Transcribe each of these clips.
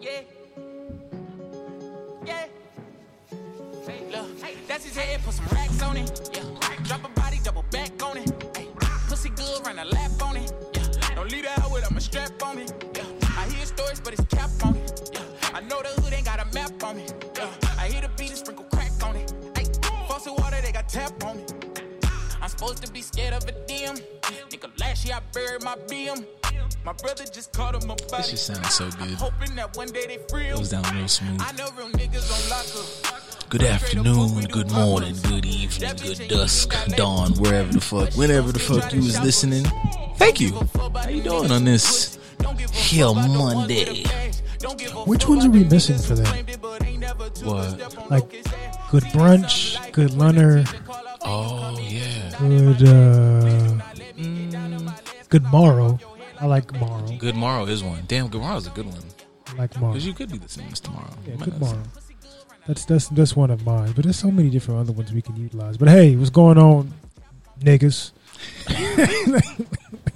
Yeah. Yeah. Look, that's his head, put some racks on it. Yeah. Drop a body, double back on it. Ay. Pussy good, run a lap on it. Yeah. Don't leave the out with, I'ma strap on me. Yeah. I hear stories, but it's cap on it. Yeah. I know the hood ain't got a map on me. Yeah. I hear the beat and sprinkle crack on it. Ay. Faucet water, they got tap on me. I'm supposed to be scared of a DM. Nigga, last year I buried my BM. My brother just caught him a body. This just sounds so good. Hoping that one day they free him. Goes down real smooth. I know real niggas on lock. Good afternoon, good morning, good evening, good dusk, dawn, wherever the fuck, whenever the fuck you was listening. Thank you. How you doing on this Hill Monday? Which ones are we missing for that? What? Like good brunch, good lunner, Oh yeah, good uh, good morrow. I like morrow. Good Morrow is one. Damn, Good morrow is a good one. I like morrow. Because you could be the same as tomorrow. Yeah, might good morrow. That's that's that's one of mine. But there's so many different other ones we can utilize. But hey, what's going on, niggas?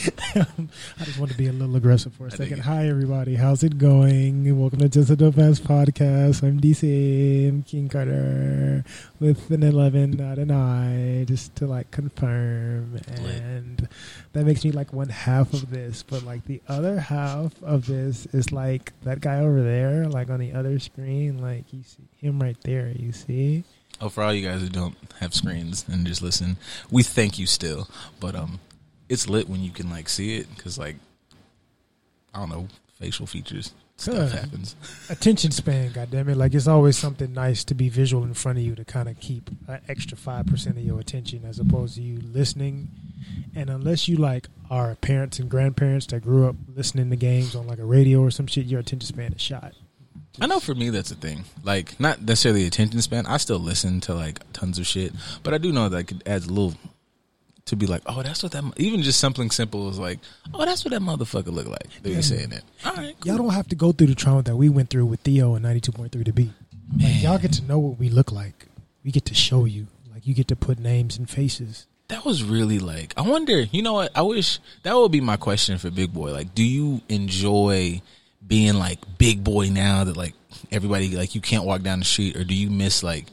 I just want to be a little aggressive for a I second. Hi, everybody. How's it going? Welcome to Just a Dope Ass Podcast. I'm DC. I'm King Carter with an 11, not an I, just to like confirm. And that makes me like one half of this. But like the other half of this is like that guy over there, like on the other screen. Like you see him right there. You see? Oh, for all you guys who don't have screens and just listen, we thank you still. But um, it's lit when you can like see it because like I don't know facial features stuff happens. attention span, goddamn it! Like it's always something nice to be visual in front of you to kind of keep an extra five percent of your attention, as opposed to you listening. And unless you like are parents and grandparents that grew up listening to games on like a radio or some shit, your attention span is shot. I know for me that's a thing. Like not necessarily attention span. I still listen to like tons of shit, but I do know that it adds a little to be like, oh, that's what that. Even just something simple is like, oh, that's what that motherfucker look like. They be saying it. All right, Y'all don't have to go through the trauma that we went through with Theo and ninety two point three The Beat. Man. Y'all get to know what we look like. We get to show you. Like you get to put names and faces. That was really like. I wonder. You know what? I wish that would be my question for Big Boy. Like, do you enjoy being like Big Boy now that like everybody like you can't walk down the street, or do you miss like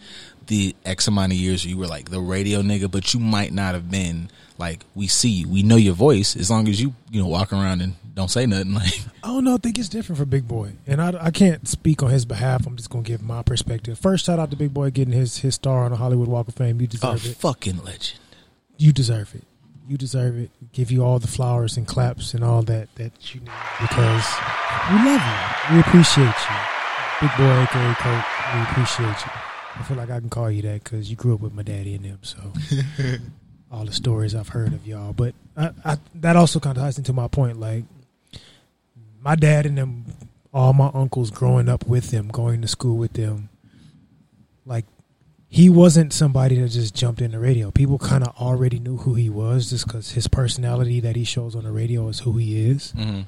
the X amount of years you were like the radio nigga, but you might not have been like we see you, we know your voice as long as you you know walk around and don't say nothing. Like, I don't know. I think it's different for Big Boy, and I, I can't speak on his behalf. I'm just gonna give my perspective. First, shout out to Big Boy getting his his star on the Hollywood Walk of Fame. You a deserve it. fucking legend. You deserve it. You deserve it. Give you all the flowers and claps and all that that you need because we love you. We appreciate you, Big Boy, aka Kurt. We appreciate you. I feel like I can call you that because you grew up with my daddy and them. So all the stories I've heard of y'all, but I, I, that also kind of ties into my point. Like my dad and them, all my uncles growing up with them, going to school with them, like he wasn't somebody that just jumped in the radio. People kind of already knew who he was just because his personality that he shows on the radio is who he is. Mm-hmm.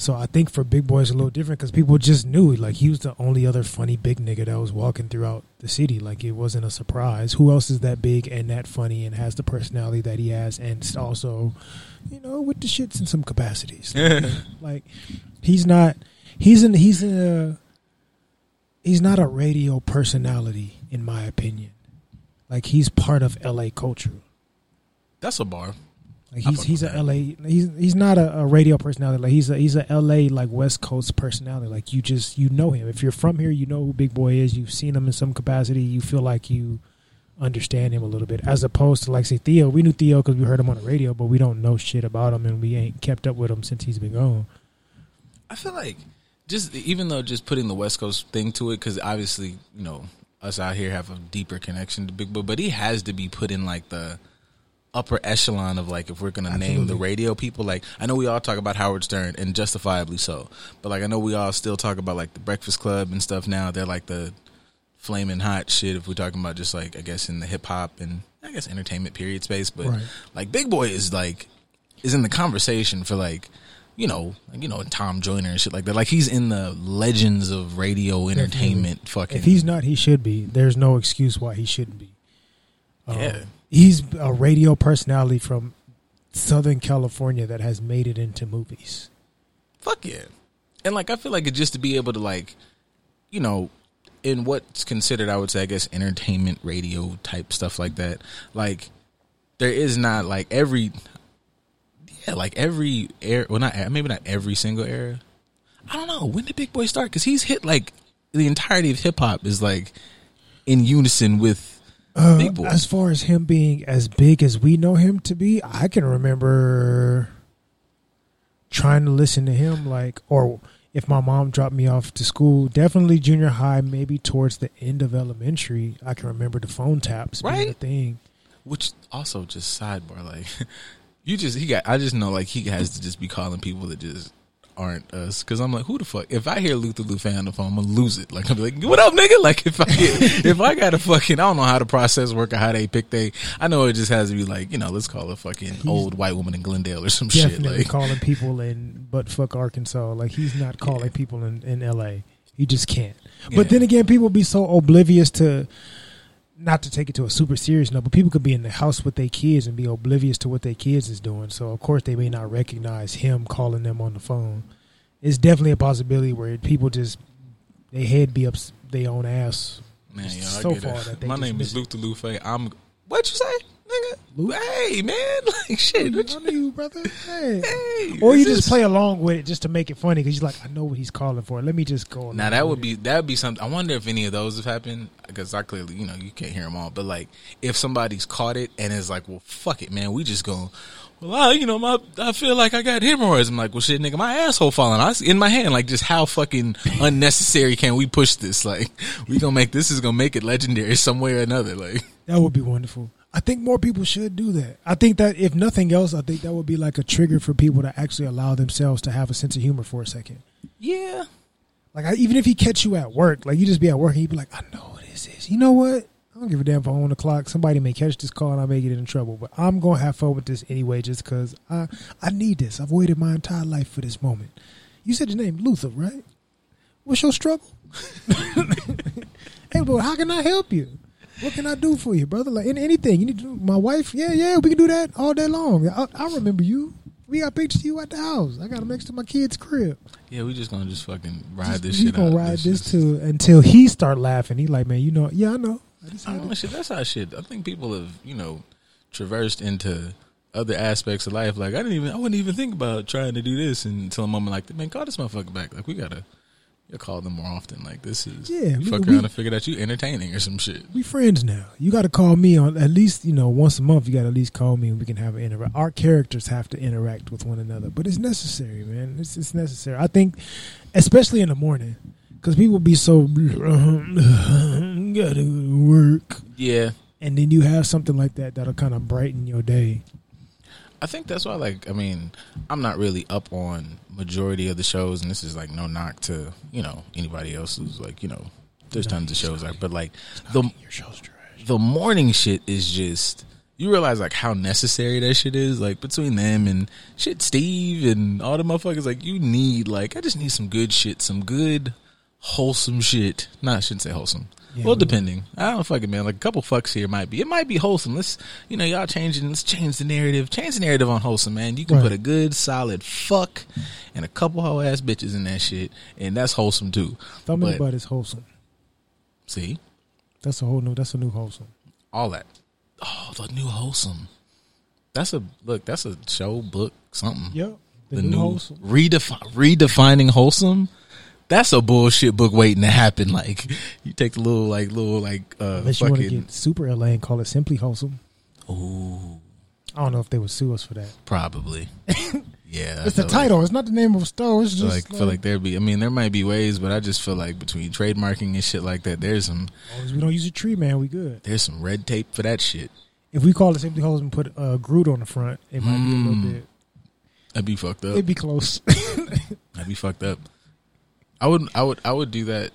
So I think for Big Boy it's a little different because people just knew like he was the only other funny big nigga that was walking throughout the city. Like it wasn't a surprise. Who else is that big and that funny and has the personality that he has and also, you know, with the shits in some capacities. like he's not he's in he's in a he's not a radio personality in my opinion. Like he's part of LA culture. That's a bar. Like he's he's a LA he's he's not a, a radio personality. Like he's a he's a LA like West Coast personality. Like you just you know him. If you're from here, you know who Big Boy is. You've seen him in some capacity. You feel like you understand him a little bit, as opposed to like say Theo. We knew Theo because we heard him on the radio, but we don't know shit about him, and we ain't kept up with him since he's been gone. I feel like just even though just putting the West Coast thing to it, because obviously you know us out here have a deeper connection to Big Boy, but he has to be put in like the upper echelon of like if we're gonna name the radio people. Like I know we all talk about Howard Stern and justifiably so, but like I know we all still talk about like the Breakfast Club and stuff. Now they're like the flaming hot shit if we're talking about just like I guess in the hip hop and I guess entertainment period space. But Right. like Big Boy is like is in the conversation for like you know like, you know Tom Joyner and shit like that. Like he's in the legends of radio entertainment. Fucking If he's not, he should be. There's no excuse why he shouldn't be. Um, Yeah. He's a radio personality from Southern California that has made it into movies. fuck yeah. and like I feel like it just to be able to like, you know, in what's considered, I would say, I guess, entertainment radio type stuff like that. Like, there is not like every, yeah, like every air. Well, not maybe not every single era. I don't know when did Big Boy start because he's hit like the entirety of hip hop is like in unison with Uh, Big Boy. As far as him being as big as we know him to be, I can remember trying to listen to him like, or if my mom dropped me off to school, definitely junior high, maybe towards the end of elementary. I can remember the phone taps being Right? a thing. Which also just sidebar, like you just he got. I just know like he has to just be calling people that just aren't us. Because I'm like, who the fuck? If I hear Luther Lufe on the phone, I'm gonna lose it. Like I'm like, what up, nigga? Like if I get, if I got a fucking, I don't know how the process work or how they pick they. I know it just has to be like you know, let's call a fucking old white woman in Glendale or some shit. Definitely Like calling people in but fuck Arkansas. Like he's not calling people in, in LA. He just can't. Yeah. But then again, people be so oblivious to not to take it to a super serious note, but people could be in the house with their kids and be oblivious to what their kids is doing. So of course they may not recognize him calling them on the phone. It's definitely a possibility where people just they head be up their own ass. man, yo, I so get far that My name is it. Luther Lufe. I'm. What you say, nigga? Hey man, like shit. What you, I you, brother. Hey. hey, Or you just is- play along with it just to make it funny because you're like, I know what he's calling for. Let me just go. Now that would be that would be something. I wonder if any of those have happened because I clearly, you know, you can't hear them all. But like, if somebody's caught it and is like, "Well, fuck it, man, we just going." Well, I, you know, my I feel like I got hemorrhoids. I'm like, well, shit, nigga, my asshole falling. I in my hand. Like, just how fucking unnecessary can we push this? Like, we gonna make this is gonna make it legendary some way or another. Like, That would be wonderful. I think more people should do that. I think that if nothing else, I think that would be like a trigger for people to actually allow themselves to have a sense of humor for a second. yeah, Like I, even if he catch you at work, like you just be at work and you be like, I know what this is. You know what? I don't give a damn if I'm on the clock. Somebody may catch this call and I may get in trouble, but I'm gonna have fun with this anyway, just because I I need this. I've waited my entire life for this moment. You said his name Luther, right? What's your struggle? hey, but how can I help you? What can I do for you, brother? Like any- anything you need to do. My wife, yeah, yeah, we can do that all day long. I, I remember you. We got pictures of you at the house. I got them next to my kid's crib. yeah, we just gonna just fucking ride this we shit gonna out. ride It's this too until he start laughing. He like, man, you know, yeah, I know. I I had don't know, to- shit. That's how shit. I think people have, you know, traversed into other aspects of life. Like I didn't even, I wouldn't even think about trying to do this until a moment like, man, call this motherfucker back. Like we gotta, you call them more often. Like this is, Yeah, you we- fuck we- around and figure out you entertaining or some shit. we friends now. You got to call me on at least you know once a month. You got to at least call me and we can have an interact. Our characters have to interact with one another, but it's necessary, man. It's it's necessary. I think, especially in the morning, because people be so gotta work, Yeah, and then you have something like that that'll kind of brighten your day. I think that's why. Like, I mean, I'm not really up on majority of the shows, and this is like no knock to you know anybody else who's like you know. There's tons of shows out, but like the Your show's trash. the morning shit is just you realize like how necessary that shit is like between them and shit Steve and all the motherfuckers like you need like I just need some good shit some good wholesome shit nah I shouldn't say wholesome Yeah, well we- depending I don't fucking man like a couple fucks here might be it might be wholesome let's you know y'all changing let's change the narrative change the narrative on wholesome man you can Right. put a good solid fuck and a couple hoe ass bitches in that shit and that's wholesome too Thumb in the But- butt is wholesome. see That's a whole new. That's a new wholesome. all that. Oh, the new wholesome. That's a look. That's a show, book, something. Yep. The, The, new, new, wholesome. redefi- redefining wholesome. That's a bullshit book waiting to happen. Like you take the little like little like uh Unless you want to get super LA and call it simply wholesome. Ooh, I don't know if they would sue us for that. probably. Yeah, It's the title. it's not the name of a store. It's just like, feel like there'd be. I mean, there might be ways, but I just feel like between trademarking and shit like that, there's some as we don't use a tree, man, we good. there's some red tape for that shit. If we call it simply wholesome and put uh, Groot on the front, it might be a little Mm. bit. That'd be fucked up. It'd be close. That'd be fucked up. I would, I would, I would do that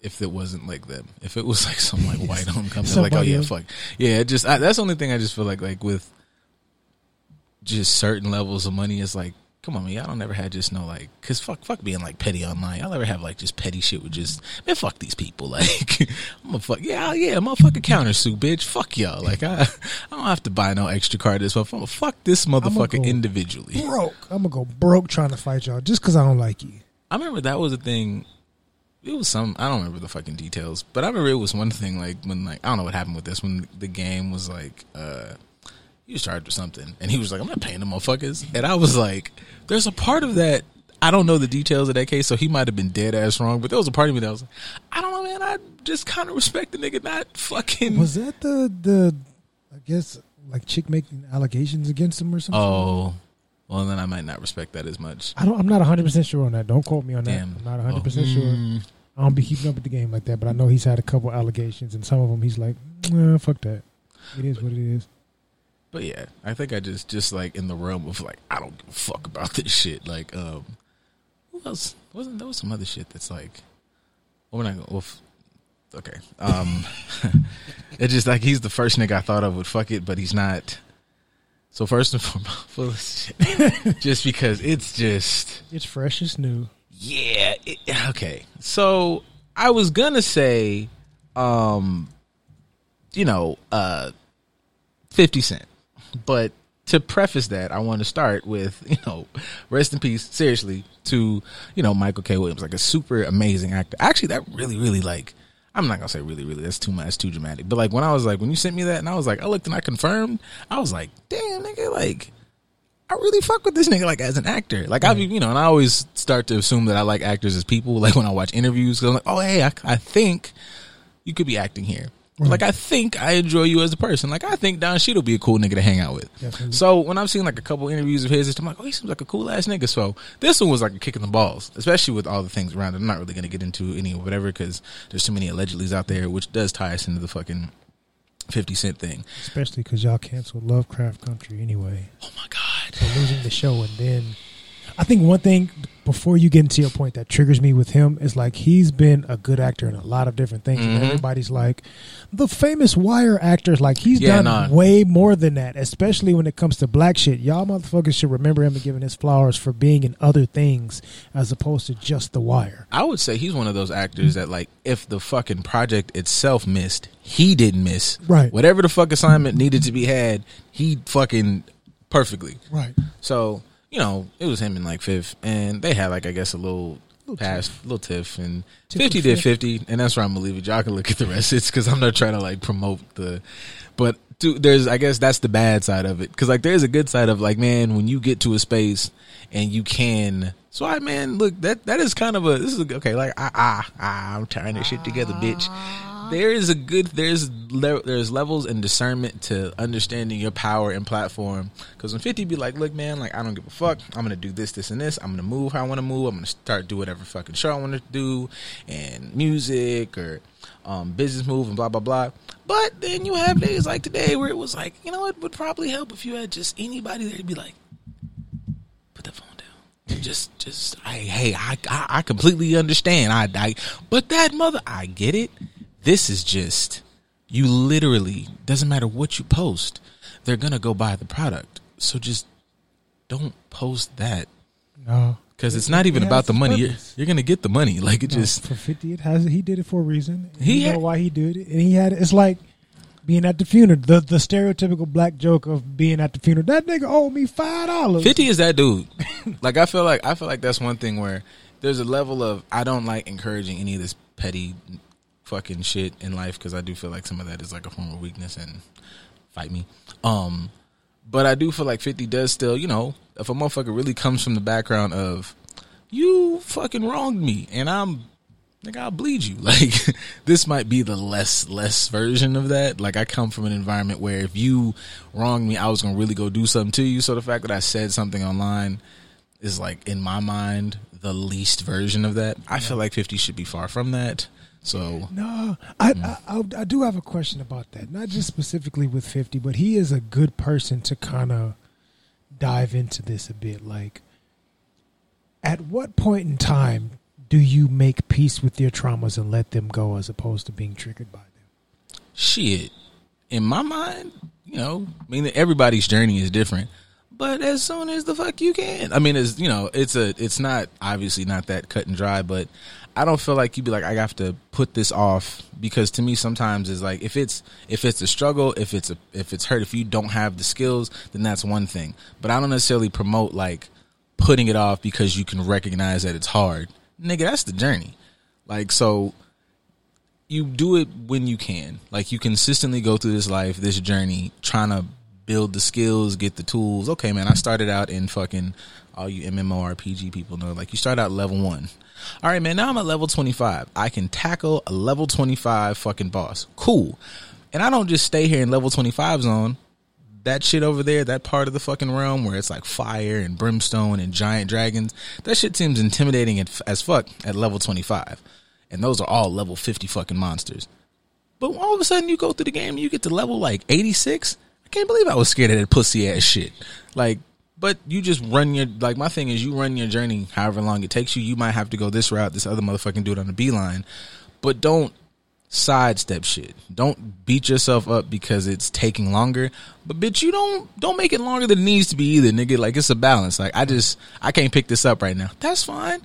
if it wasn't like them. If it was like some like white owned company, like oh yeah, fuck yeah. It just I, that's the only thing I just feel like like with just certain levels of money is like. Come on, man. Y'all don't ever had just no like, cause fuck, fuck being like petty online. Y'all ever have like just petty shit with just, man, fuck these people. Like, I'm a fuck, yeah, yeah, motherfucking countersuit, bitch. Fuck y'all. Like, I, I don't have to buy no extra card. This motherfucker. Fuck this motherfucker go- individually. broke. I'm gonna go broke trying to fight y'all just because I don't like you. I remember that was a thing. It was some I don't remember the fucking details, but I remember it was one thing like when like I don't know what happened with this when the game was like uh he was charged with something and he was like I'm not paying the motherfuckers and I was like there's a part of that I don't know the details of that case so he might have been dead ass wrong but there was a part of me that was like I don't know man I just kind of respect the nigga not fucking Was that the the I guess like chick making allegations against him or something? oh well then I might not respect that as much I don't. I'm not 100 percent sure on that. Don't quote me on that. Damn. I'm not 100 percent sure. Mm. I don't be keeping up with the game like that, but I know he's had a couple allegations, and some of them he's like, nah, "Fuck that." It is what it is. But yeah, I think I just just like in the realm of like I don't give a fuck about this shit. Like, um, who else wasn't there was some other shit that's like, well, we're not gonna. Well, okay, um, it's just like he's the first nigga I thought of would fuck it, but he's not. So first and foremost, full of shit. just because it's just It's fresh. It's new. yeah. It, okay. So I was gonna say, um, you know, uh, Fifty Cent, but to preface that, I want to start with you know, rest in peace, seriously, to you know Michael K. Williams, like a super amazing actor. Actually, that really, really like. I'm not gonna say really, really. That's too much. That's too dramatic. But like when I was like when you sent me that, and I was like, I looked and I confirmed. I was like, damn, nigga, like I really fuck with this nigga like as an actor. Like I, you know, and I always start to assume that I like actors as people. Like when I watch interviews, because I'm like, oh hey, I, I think you could be acting here. Like I think I enjoy you as a person. Like I think Don Cheadle be a cool nigga to hang out with. Definitely. So when I've seen like a couple interviews of his, I'm like, oh, he seems like a cool ass nigga. So this one was like a kick in the balls, especially with all the things around it. I'm not really gonna get into any or whatever because there's too many allegedlys out there, which does tie us into the fucking Fifty Cent thing. Especially because y'all canceled Lovecraft Country anyway, Oh my god. losing the show, and then I think one thing before you get into your point that triggers me with him is like he's been a good actor in a lot of different things, and Mhm. everybody's like the famous Wire actors. Like he's Yeah, done nah. way more than that, especially when it comes to black shit. Y'all motherfuckers should remember him and giving his flowers for being in other things as opposed to just The Wire. I would say he's one of those actors that like if the fucking project itself missed, he didn't miss. Right. Whatever the fuck assignment needed to be had, he fucking perfectly. Right. So, you know, it was him in like Fifth and they had like I guess a little Little pass, little tiff and Tiff 50 did 50 and that's where I'm gonna leave it. Y'all can look at the rest. It's cause I'm not trying to like promote the, but dude, there's, I guess that's the bad side of it. Cause like there's a good side of like, man, when you get to a space and you can, so I, man, look, that, that is kind of a, this is a, okay, like, ah, ah, ah, I'm tying this shit together, bitch. There is a good, there's, le- there's levels and discernment to understanding your power and platform. Cause when 50 be like, look, man, like, I don't give a fuck. I'm gonna do this, this, and this. I'm gonna move how I wanna move. I'm gonna start do whatever fucking show I wanna do and music or, um, business move and blah, blah, blah. But then you have days like today where it was like, you know, it would probably help if you had just anybody there to be like, put that phone down. Just, just, I, hey, I, I, I completely understand. I, I, but that mother, I get it. This is just, you literally, doesn't matter what you post, they're gonna go buy the product. So just don't post that No. because it's not even It about the money. You're, you're gonna get the money. Like it No, just, for fifty, it has. He did it for a reason. He He know why he did it, and he had. It's like being at the funeral. The the stereotypical black joke of being at the funeral. That nigga owed me five dollars. Fifty is that dude. like I feel like I feel like that's one thing where there's a level of I don't like encouraging any of this petty fucking shit in life because I do feel like some of that is like a form of weakness and fight me. Um, but I do feel like Fifty does still, you know, if a motherfucker really comes from the background of you fucking wronged me and I'm like I'll bleed you. Like this might be the less less version of that. Like I come from an environment where if you wronged me, I was gonna really go do something to you. So the fact that I said something online is like in my mind the least version of that. I feel like fifty should be far from that. So No, I, mm. I I I do have a question about that. Not just specifically with fifty, but he is a good person to kind of dive into this a bit. Like, at what point in time do you make peace with your traumas and let them go, as opposed to being triggered by them? shit. In my mind, you know, I mean everybody's journey is different. But as soon as the fuck you can. I mean it's you know, it's a it's not obviously not that cut and dry, but I don't feel like you'd be like, I have to put this off because to me sometimes it's like if it's if it's a struggle, if it's a if it's hurt, if you don't have the skills, then that's one thing. But I don't necessarily promote like putting it off because you can recognize that it's hard. nigga, that's the journey. Like so you do it when you can. Like you consistently go through this life, this journey, trying to build the skills, get the tools. Okay, man, I started out in fucking all you MMORPG people know, like you start out level one. All right, man, now I'm at level 25. I can tackle a level 25 fucking boss. Cool. And I don't just stay here in level 25 zone. That shit over there, that part of the fucking realm where it's like fire and brimstone and giant dragons, that shit seems intimidating as fuck at level 25. And those are all level 50 fucking monsters. But all of a sudden you go through the game and you get to level like 86. I can't believe I was scared of that pussy ass shit. Like, but you just run your like my thing is you run your journey however long it takes you. You might have to go this route, this other motherfucking it on the beeline, but don't sidestep shit. Don't beat yourself up because it's taking longer. But bitch, you don't don't make it longer than it needs to be either, nigga. Like it's a balance. Like I just I can't pick this up right now. That's fine.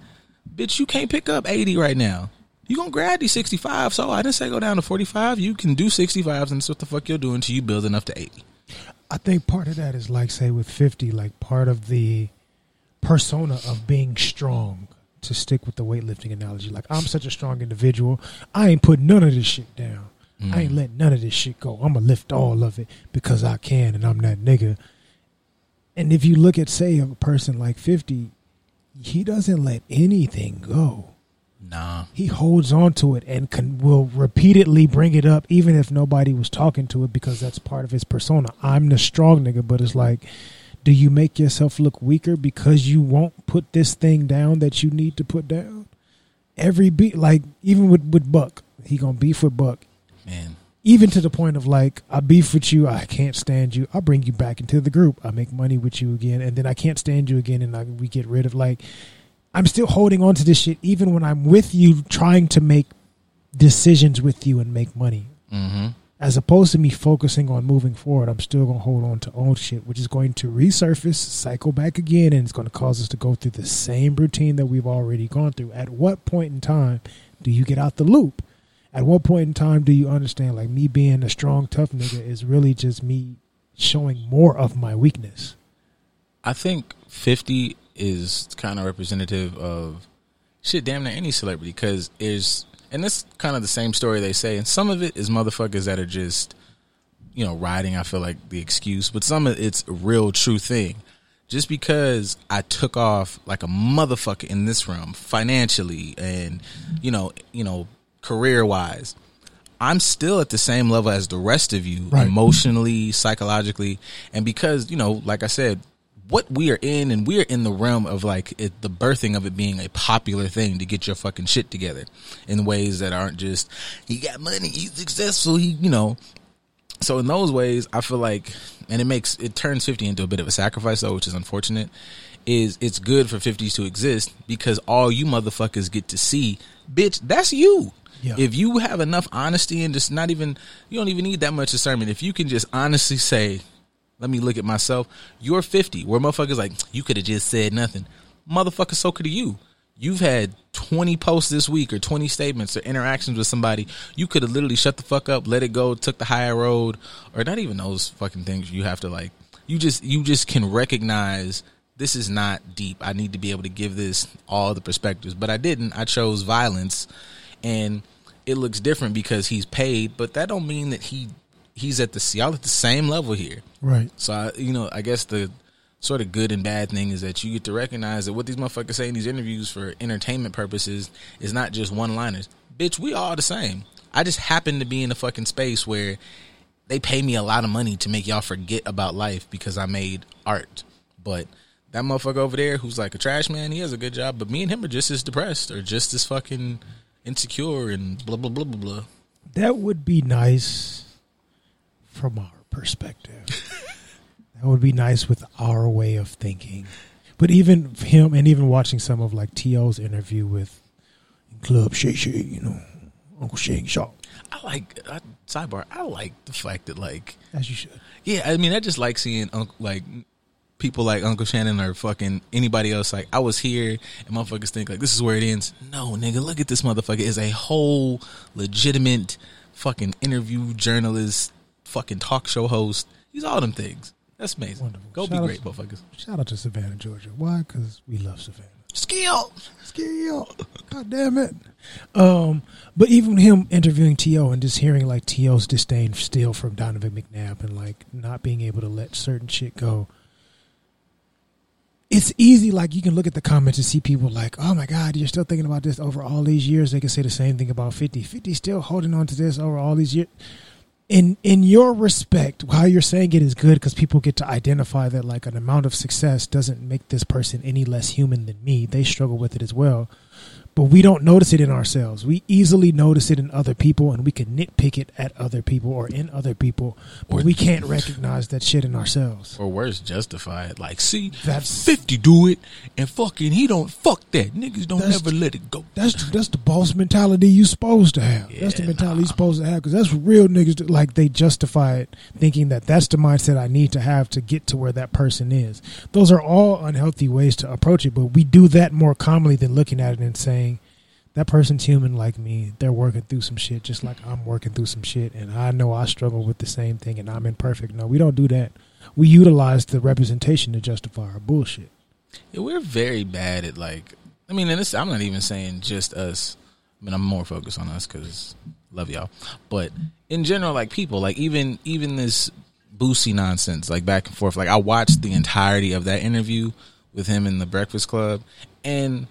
Bitch, you can't pick up 80 right now. You gonna grab these 65. So I didn't say go down to 45. You can do 65s and that's what the fuck you're doing until you build enough to 80. I think part of that is like say with 50 like part of the persona of being strong to stick with the weightlifting analogy. Like I'm such a strong individual, I ain't putting none of this shit down. Mm. I ain't letting none of this shit go. I'm gonna lift all of it because I can, and I'm that nigga. And if you look at say a person like 50, he doesn't let anything go. Nah. He holds on to it and can will repeatedly bring it up even if nobody was talking to it because that's part of his persona. I'm the strong nigga, but it's like do you make yourself look weaker because you won't put this thing down that you need to put down? Every beat like even with with Buck, he to beef with Buck. Man. Even to the point of like, I beef with you, I can't stand you. I'll bring you back into the group. I make money with you again, and then I can't stand you again, and I, we get rid of like I'm still holding on to this shit even when I'm with you, trying to make decisions with you and make money. Mm-hmm. As opposed to me focusing on moving forward, I'm still going to hold on to old shit, which is going to resurface, cycle back again, and it's going to cause us to go through the same routine that we've already gone through. At what point in time do you get out the loop? At what point in time do you understand, like me being a strong, tough nigga is really just me showing more of my weakness? I think 50 is kind of representative of shit damn near any celebrity because there's and it's kind of the same story they say and some of it is motherfuckers that are just you know riding i feel like the excuse but some of it's a real true thing just because i took off like a motherfucker in this realm financially and you know you know career wise i'm still at the same level as the rest of you right. emotionally psychologically and because you know like i said what we are in, and we are in the realm of like it, the birthing of it being a popular thing to get your fucking shit together in ways that aren't just he got money, he's successful, he you know. So in those ways, I feel like, and it makes it turns fifty into a bit of a sacrifice though, which is unfortunate. Is it's good for fifties to exist because all you motherfuckers get to see, bitch, that's you. Yeah. If you have enough honesty and just not even, you don't even need that much discernment. If you can just honestly say, let me look at myself. You're 50. Where motherfuckers like, you could have just said nothing. Motherfucker, so could you. You've had 20 posts this week or 20 statements or interactions with somebody. You could have literally shut the fuck up, let it go, took the higher road, or not even those fucking things. You have to like, you just, you just can recognize this is not deep. I need to be able to give this all the perspectives, but I didn't. I chose violence and it looks different because he's paid, but that don't mean that he he's at the y'all at the same level here. Right. So I, you know, I guess the sort of good and bad thing is that you get to recognize that what these motherfuckers say in these interviews for entertainment purposes is not just one liners. Bitch, we all the same. I just happen to be in a fucking space where they pay me a lot of money to make y'all forget about life because I made art. But that motherfucker over there who's like a trash man, he has a good job, but me and him are just as depressed or just as fucking insecure and blah blah blah blah blah. That would be nice from our perspective. that would be nice with our way of thinking. But even him, and even watching some of like T.O.'s interview with Club Shay Shay, you know, Uncle Shane Shaw. I like I, sidebar. I like the fact that like as you should. Yeah, I mean, I just like seeing Uncle like people like Uncle Shannon or fucking anybody else. Like I was here, and motherfuckers think like this is where it ends. No, nigga, look at this motherfucker. Is a whole legitimate fucking interview journalist fucking talk show host. He's all them things. That's amazing. Wonderful. Go shout be great, to, motherfuckers. Shout out to Savannah, Georgia. Why? Because we love Savannah. Skill. Skill. God damn it. Um, but even him interviewing T.O. and just hearing like T.O.'s disdain still from Donovan McNabb and like not being able to let certain shit go. It's easy, like you can look at the comments and see people like, oh my God, you're still thinking about this over all these years. They can say the same thing about 50. 50 still holding on to this over all these years in in your respect, how you're saying it is good because people get to identify that like an amount of success doesn't make this person any less human than me. They struggle with it as well but we don't notice it in ourselves. We easily notice it in other people, and we can nitpick it at other people or in other people, but Or- we can't recognize that shit in ourselves. Or worse, justify it. Like, see, That's- 50 do it, and fucking he don't fuck that. Niggas don't ever let it go. That's that's the boss mentality you supposed to have. that's the Yeah, mentality you supposed to have because that's real niggas do. like. They justify it, thinking that that's the mindset I need to have to get to where that person is. Those are all unhealthy ways to approach it, but we do that more commonly than looking at it and saying that person's human like me. They're working through some shit just like I'm working through some shit, and I know I struggle with the same thing, and I'm imperfect. No, we don't do that. We utilize the representation to justify our bullshit. Yeah, we're very bad at like. I mean, and this, I'm not even saying just us. I mean, I'm more focused on us because love y'all. But in general, like people, like even even this Boosie nonsense, like back and forth. Like I watched the entirety of that interview with him in the Breakfast Club, and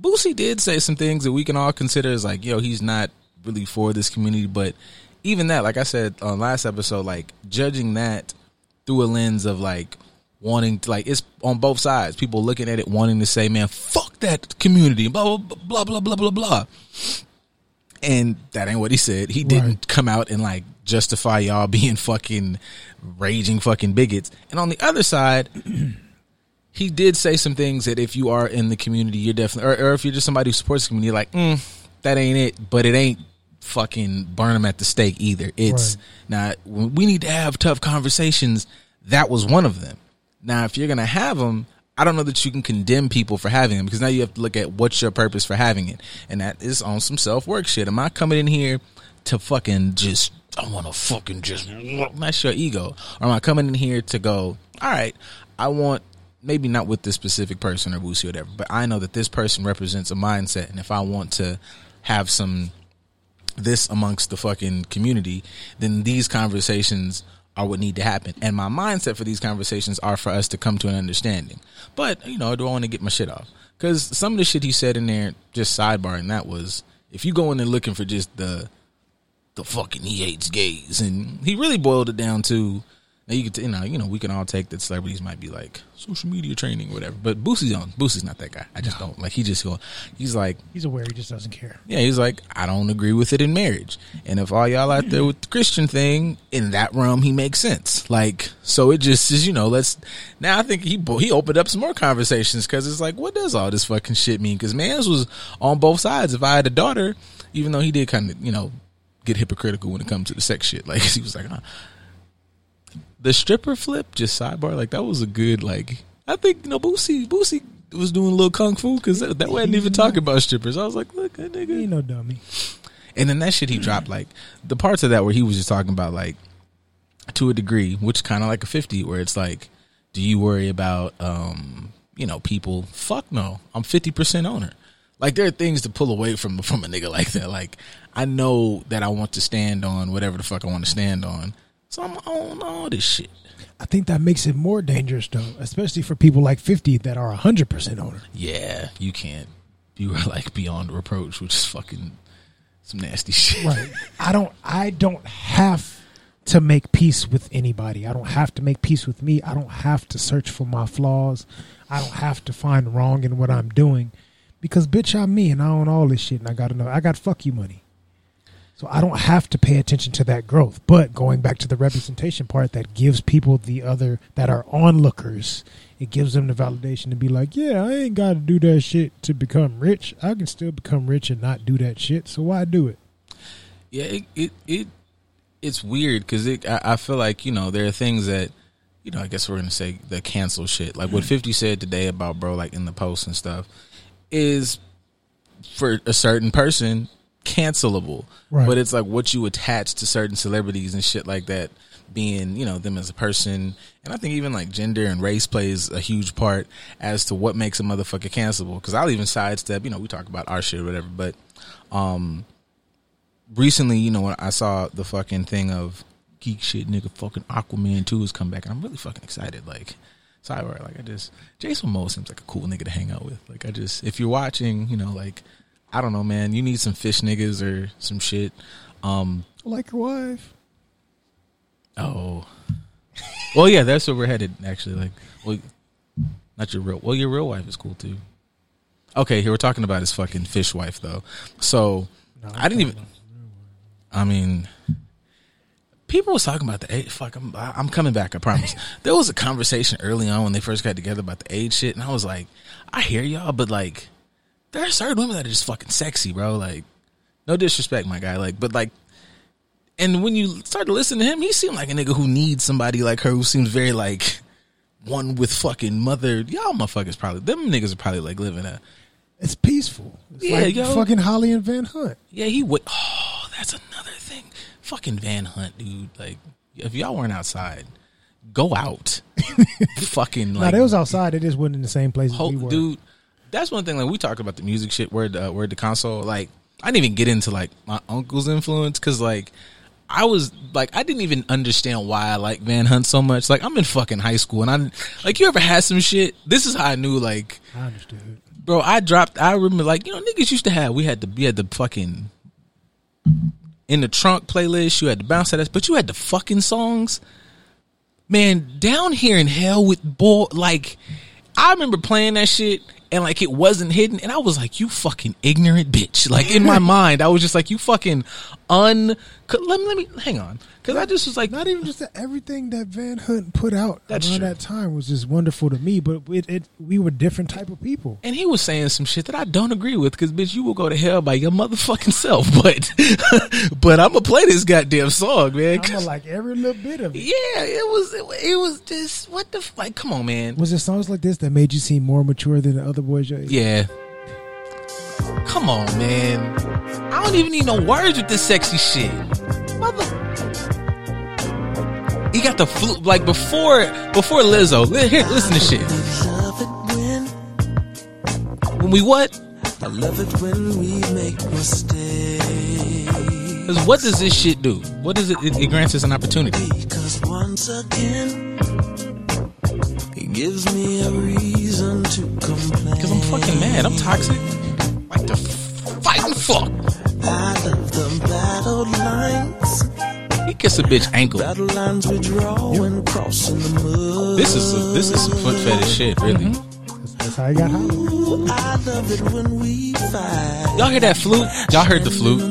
Boosie did say some things that we can all consider as like, yo, he's not really for this community. But even that, like I said on last episode, like judging that through a lens of like wanting to like it's on both sides. People looking at it wanting to say, "Man, fuck that community," blah blah blah blah blah blah blah. And that ain't what he said. He didn't Right. come out and like justify y'all being fucking raging fucking bigots. And on the other side, he did say some things that if you are in the community, you're definitely, or, or if you're just somebody who supports the community, you're like, mm, that ain't it. But it ain't fucking burn them at the stake either. It's Right. now we need to have tough conversations. That was one of them. Now, if you're gonna have them, I don't know that you can condemn people for having them because now you have to look at what's your purpose for having it, and that is on some self work shit. Am I coming in here to fucking just? I want to fucking just. That's your ego. Or am I coming in here to go? All right, I want maybe not with this specific person or Boosie or whatever, but I know that this person represents a mindset, and if I want to have some this amongst the fucking community, then these conversations are what need to happen. And my mindset for these conversations are for us to come to an understanding. But, you know, do I want to get my shit off? Because some of the shit he said in there, just sidebarring that was, if you go in there looking for just the, the fucking he hates gays, and he really boiled it down to, now you could, you know, you know, we can all take that celebrities might be like social media training, or whatever. But Boosie's on. Boosie's not that guy. I just don't like. He just go. He's like, He's aware. He just doesn't care. yeah, he's like, I don't agree with it in marriage. And if all y'all out there with the Christian thing, in that realm, he makes sense. Like, so it just is, you know, let's, now I think he, he opened up some more conversations because it's like, what does all this fucking shit mean? Because Mans was on both sides. If I had a daughter, even though he did kind of, you know, get hypocritical when it comes to the sex shit. Like, he was like, huh. The stripper flip, just sidebar, like, that was a good, like, I think, you know, Boosie, Boosie was doing a little kung fu because that, that wasn't even talking about strippers. I was like, look, that nigga. Ain't no dummy. And then that shit he dropped like the parts of that where he was just talking about like to a degree, which kind of like a 50 where it's like do you worry about um you know people fuck no. I'm 50% owner. Like there are things to pull away from from a nigga like that. Like I know that I want to stand on whatever the fuck I want to stand on. So I'm on all this shit. I think that makes it more dangerous though, especially for people like 50 that are 100% owner. Yeah, you can't you are like beyond reproach, which is fucking some nasty shit. Right. I don't I don't have to make peace with anybody. I don't have to make peace with me. I don't have to search for my flaws. I don't have to find wrong in what I'm doing because bitch I'm me and I own all this shit and I got know I got fuck you money. So I don't have to pay attention to that growth. But going back to the representation part that gives people the other that are onlookers, it gives them the validation to be like, yeah, I ain't got to do that shit to become rich. I can still become rich and not do that shit. So why do it? Yeah, it it, it it's weird because it. I, I feel like you know there are things that you know. I guess we're gonna say the cancel shit, like what mm. Fifty said today about bro, like in the post and stuff, is for a certain person cancelable. Right. But it's like what you attach to certain celebrities and shit like that being you know them as a person, and I think even like gender and race plays a huge part as to what makes a motherfucker cancelable. Because I'll even sidestep, you know, we talk about our shit or whatever, but um, recently, you know, when I saw the fucking thing of geek shit, nigga, fucking Aquaman two has come back, and I'm really fucking excited. Like, sidebar, like I just Jason Momoa seems like a cool nigga to hang out with. Like, I just if you're watching, you know, like I don't know, man, you need some fish niggas or some shit. Um, Like your wife. oh, well, yeah, that's where we're headed. Actually, like, well, not your real. Well, your real wife is cool too. Okay, here we're talking about his fucking fish wife though. So No, I didn't even. I mean, people was talking about the age. Fuck, I'm I'm coming back. I promise. there was a conversation early on when they first got together about the age shit, and I was like, I hear y'all, but like, there are certain women that are just fucking sexy, bro. Like, no disrespect, my guy. Like, but like, and when you start to listen to him, he seemed like a nigga who needs somebody like her who seems very like one with fucking mother. Y'all motherfuckers probably them niggas are probably like living a It's peaceful. It's Yeah, like yo. fucking Holly and Van Hunt. Yeah, he would. Oh, that's another thing. Fucking Van Hunt, dude. Like, if y'all weren't outside, go out. Fucking Like, no, they was outside. They just wasn't in the same place as ho- we were. dude. That's one thing. Like, we talked about the music shit. Where the where the console. Like, I didn't even get into like my uncle's influence because like. I was like, I didn't even understand why I like Van Hunt so much. Like, I'm in fucking high school, and I like, you ever had some shit? This is how I knew, like, I understood. bro, I dropped. I remember, like you know, niggas used to have. We had the we had the fucking in the trunk playlist. You had to bounce that, but you had the fucking songs. Man, down here in hell with boy, like I remember playing that shit and like it wasn't hidden, and I was like, "You fucking ignorant bitch!" Like in my mind, I was just like, "You fucking un." Let me let me hang on, because I just was like, Not even just that everything that Van Hunt put out That's around true. that time was just wonderful to me. But it, it we were different type of people. And he was saying some shit that I don't agree with because bitch, you will go to hell by your motherfucking self. But but I'm gonna play this goddamn song, man. I'm gonna like every little bit of it. yeah, it was it, it was just what the like. Come on, man. Was it songs like this that made you seem more mature than the other boys? your age? Yeah. Come on, man. I don't even need no words with this sexy shit. Mother. He got the flute like before before Lizzo. Here, listen to shit. when we what? I love it when we make mistakes. Because what does this shit do? What does it? It, it grants us an opportunity. Because once again, it gives me a reason to complain. Because I'm fucking mad. I'm toxic. Like to fight and fuck. I love the battle lines, He kiss a bitch ankle. battle lines we draw when crossing the mud. This is a, this is some foot fetish shit, really. That's, that's how I got hot. I love it when we fight. Y'all hear that flute? Y'all heard the flute?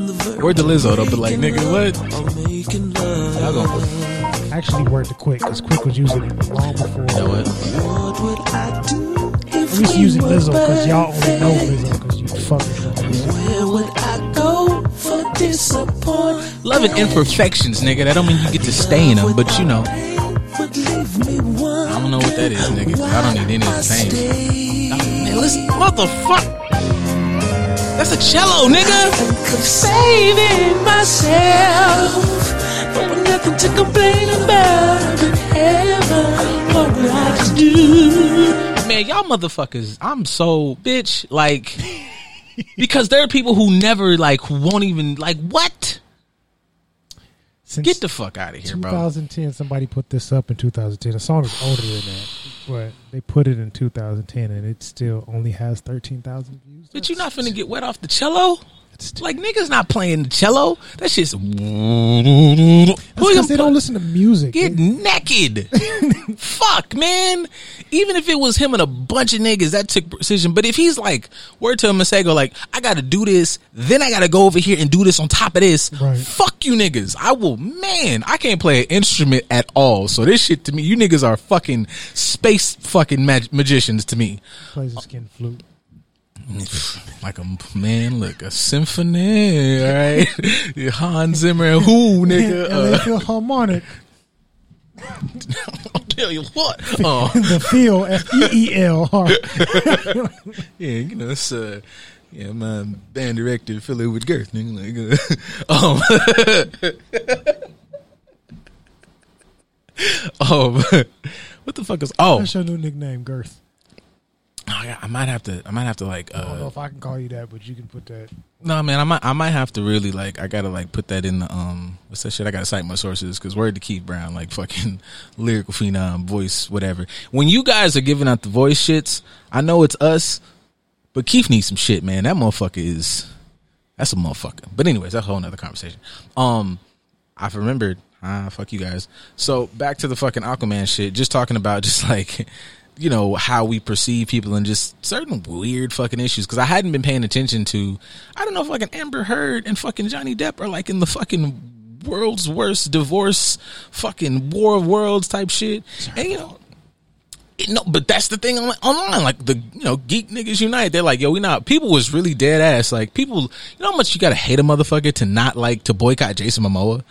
Where'd the Lizzo though? But like, nigga, what? Or making love. Y'all gonna Actually, worked it quick because Quick was using it long before. you know what? What would I do if I'm used to we using were Lizzo because y'all only know Lizzo because you fucking with her. Where would I go for disappointment? Loving imperfections, nigga. That don't mean you get to stay in them, but you know, leave me one. I don't know what that is, nigga. I don't need any of the pain. Man, listen, motherfucker. That's a cello, nigga. Saving myself, but nothing to complain about in heaven. What would I do? Man, y'all motherfuckers, I'm so bitch. Like, because there are people who never like won't even like what. Since Get the fuck out of here, bro. 2010, somebody put this up in 2010. The song is older than that, but they put it in 2010, and it still only has 13,000 views. But you not finna get wet off the cello? Like niggas not playing the cello. That shit's. because they don't listen to music. Get naked. Fuck, man. Even if it was him and a bunch of niggas, that took precision. But if he's like, word to Masego, like, I gotta do this, then I gotta go over here and do this on top of this. Right. Fuck you niggas. I will, man, I can't play an instrument at all. So this shit to me, you niggas are fucking space fucking mag- magicians to me. plays a skin flute. Like a man, look, a symphony, all right? Hans Zimmer and who, nigga? and they Uh, feel harmonic. I'll tell you what. Uh, the feel, F E E L. Yeah, you know, it's uh yeah, my band director fill it with girth, nigga. Like, uh, um, Oh, what the fuck is? Oh, That's your new nickname, Girth. I I might have to. I might have to like. I don't know Uh, if I can call you that, but you can put that. no, man. I might. I might have to really like. I gotta like put that in the um. What's that shit? I gotta cite my sources because word to Keith Brown, like fucking lyrical phenom, voice, whatever. When you guys are giving out the voice shits, I know it's us, but Keith needs some shit, man. That motherfucker is. That's a motherfucker. But anyways, that's a whole nother conversation. Um, I've remembered. Ah, fuck you guys. So back to the fucking Aquaman shit. Just talking about just like, you know, how we perceive people and just certain weird fucking issues. Because I hadn't been paying attention to. I don't know if fucking Amber Heard and fucking Johnny Depp are like in the fucking world's worst divorce, fucking war of worlds type shit. And you know, it- no, but that's the thing on- online. Like the you know geek niggas unite. They're like, yo, we not. People was really dead ass. Like people, you know how much you gotta hate a motherfucker to not like to boycott Jason Momoa.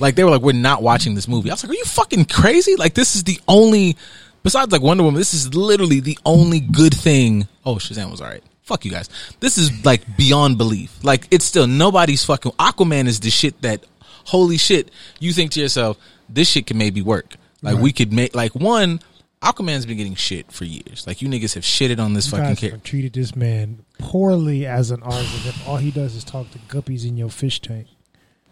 Like they were like, we're not watching this movie. I was like, are you fucking crazy? Like this is the only, besides like Wonder Woman, this is literally the only good thing. Oh, Shazam was alright. Fuck you guys. This is like beyond belief. Like it's still nobody's fucking. Aquaman is the shit that. Holy shit! You think to yourself, this shit can maybe work. Like we could make like one. Aquaman's been getting shit for years. Like you niggas have shitted on this You fucking have treated this man poorly as an artist. If all he does is talk to guppies in your fish tank.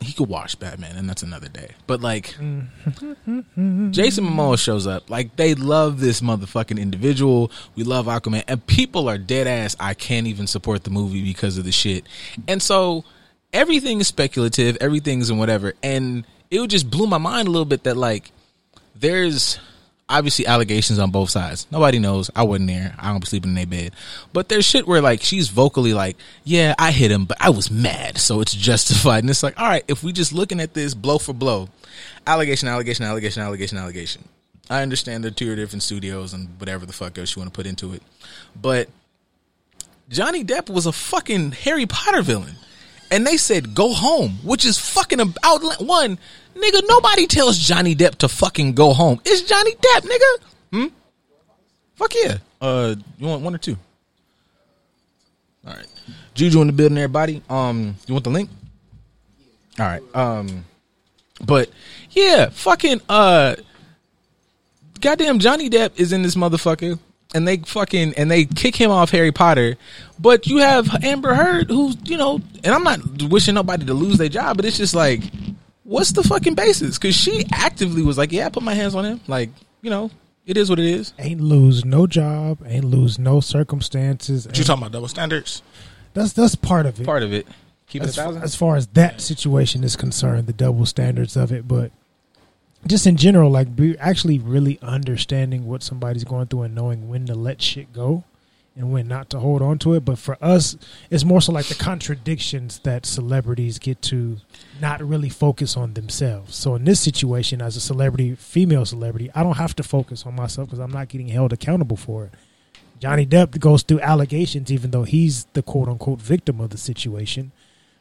He could watch Batman, and that's another day. But like, Jason Momoa shows up. Like they love this motherfucking individual. We love Aquaman, and people are dead ass. I can't even support the movie because of the shit. And so everything is speculative. Everything's and whatever. And it would just blew my mind a little bit that like there's obviously allegations on both sides. Nobody knows. I wasn't there. I don't be sleeping in their bed. But there's shit where like she's vocally like, yeah, I hit him, but I was mad, so it's justified. And it's like, all right, if we just looking at this blow for blow, allegation, allegation, allegation, allegation, allegation. I understand they're two different studios and whatever the fuck else you want to put into it, but Johnny Depp was a fucking Harry Potter villain. And they said go home, which is fucking about one nigga. Nobody tells Johnny Depp to fucking go home. It's Johnny Depp, nigga. Hmm. Fuck yeah. Uh, you want one or two? All right. Juju in the building, everybody. Um, you want the link? All right. Um, but yeah, fucking uh, goddamn Johnny Depp is in this motherfucker, and they fucking and they kick him off Harry Potter. But you have Amber Heard, who's you know, and I'm not wishing nobody to lose their job, but it's just like, what's the fucking basis? Because she actively was like, yeah, I put my hands on him, like you know, it is what it is. Ain't lose no job. Ain't lose no circumstances. What you talking about double standards? That's that's part of it. Part of it. Keep it a thousand. as far as that situation is concerned, the double standards of it, but just in general, like be actually really understanding what somebody's going through and knowing when to let shit go and when not to hold on to it. But for us, it's more so like the contradictions that celebrities get to not really focus on themselves. So in this situation, as a celebrity, female celebrity, I don't have to focus on myself because I'm not getting held accountable for it. Johnny Depp goes through allegations, even though he's the quote unquote victim of the situation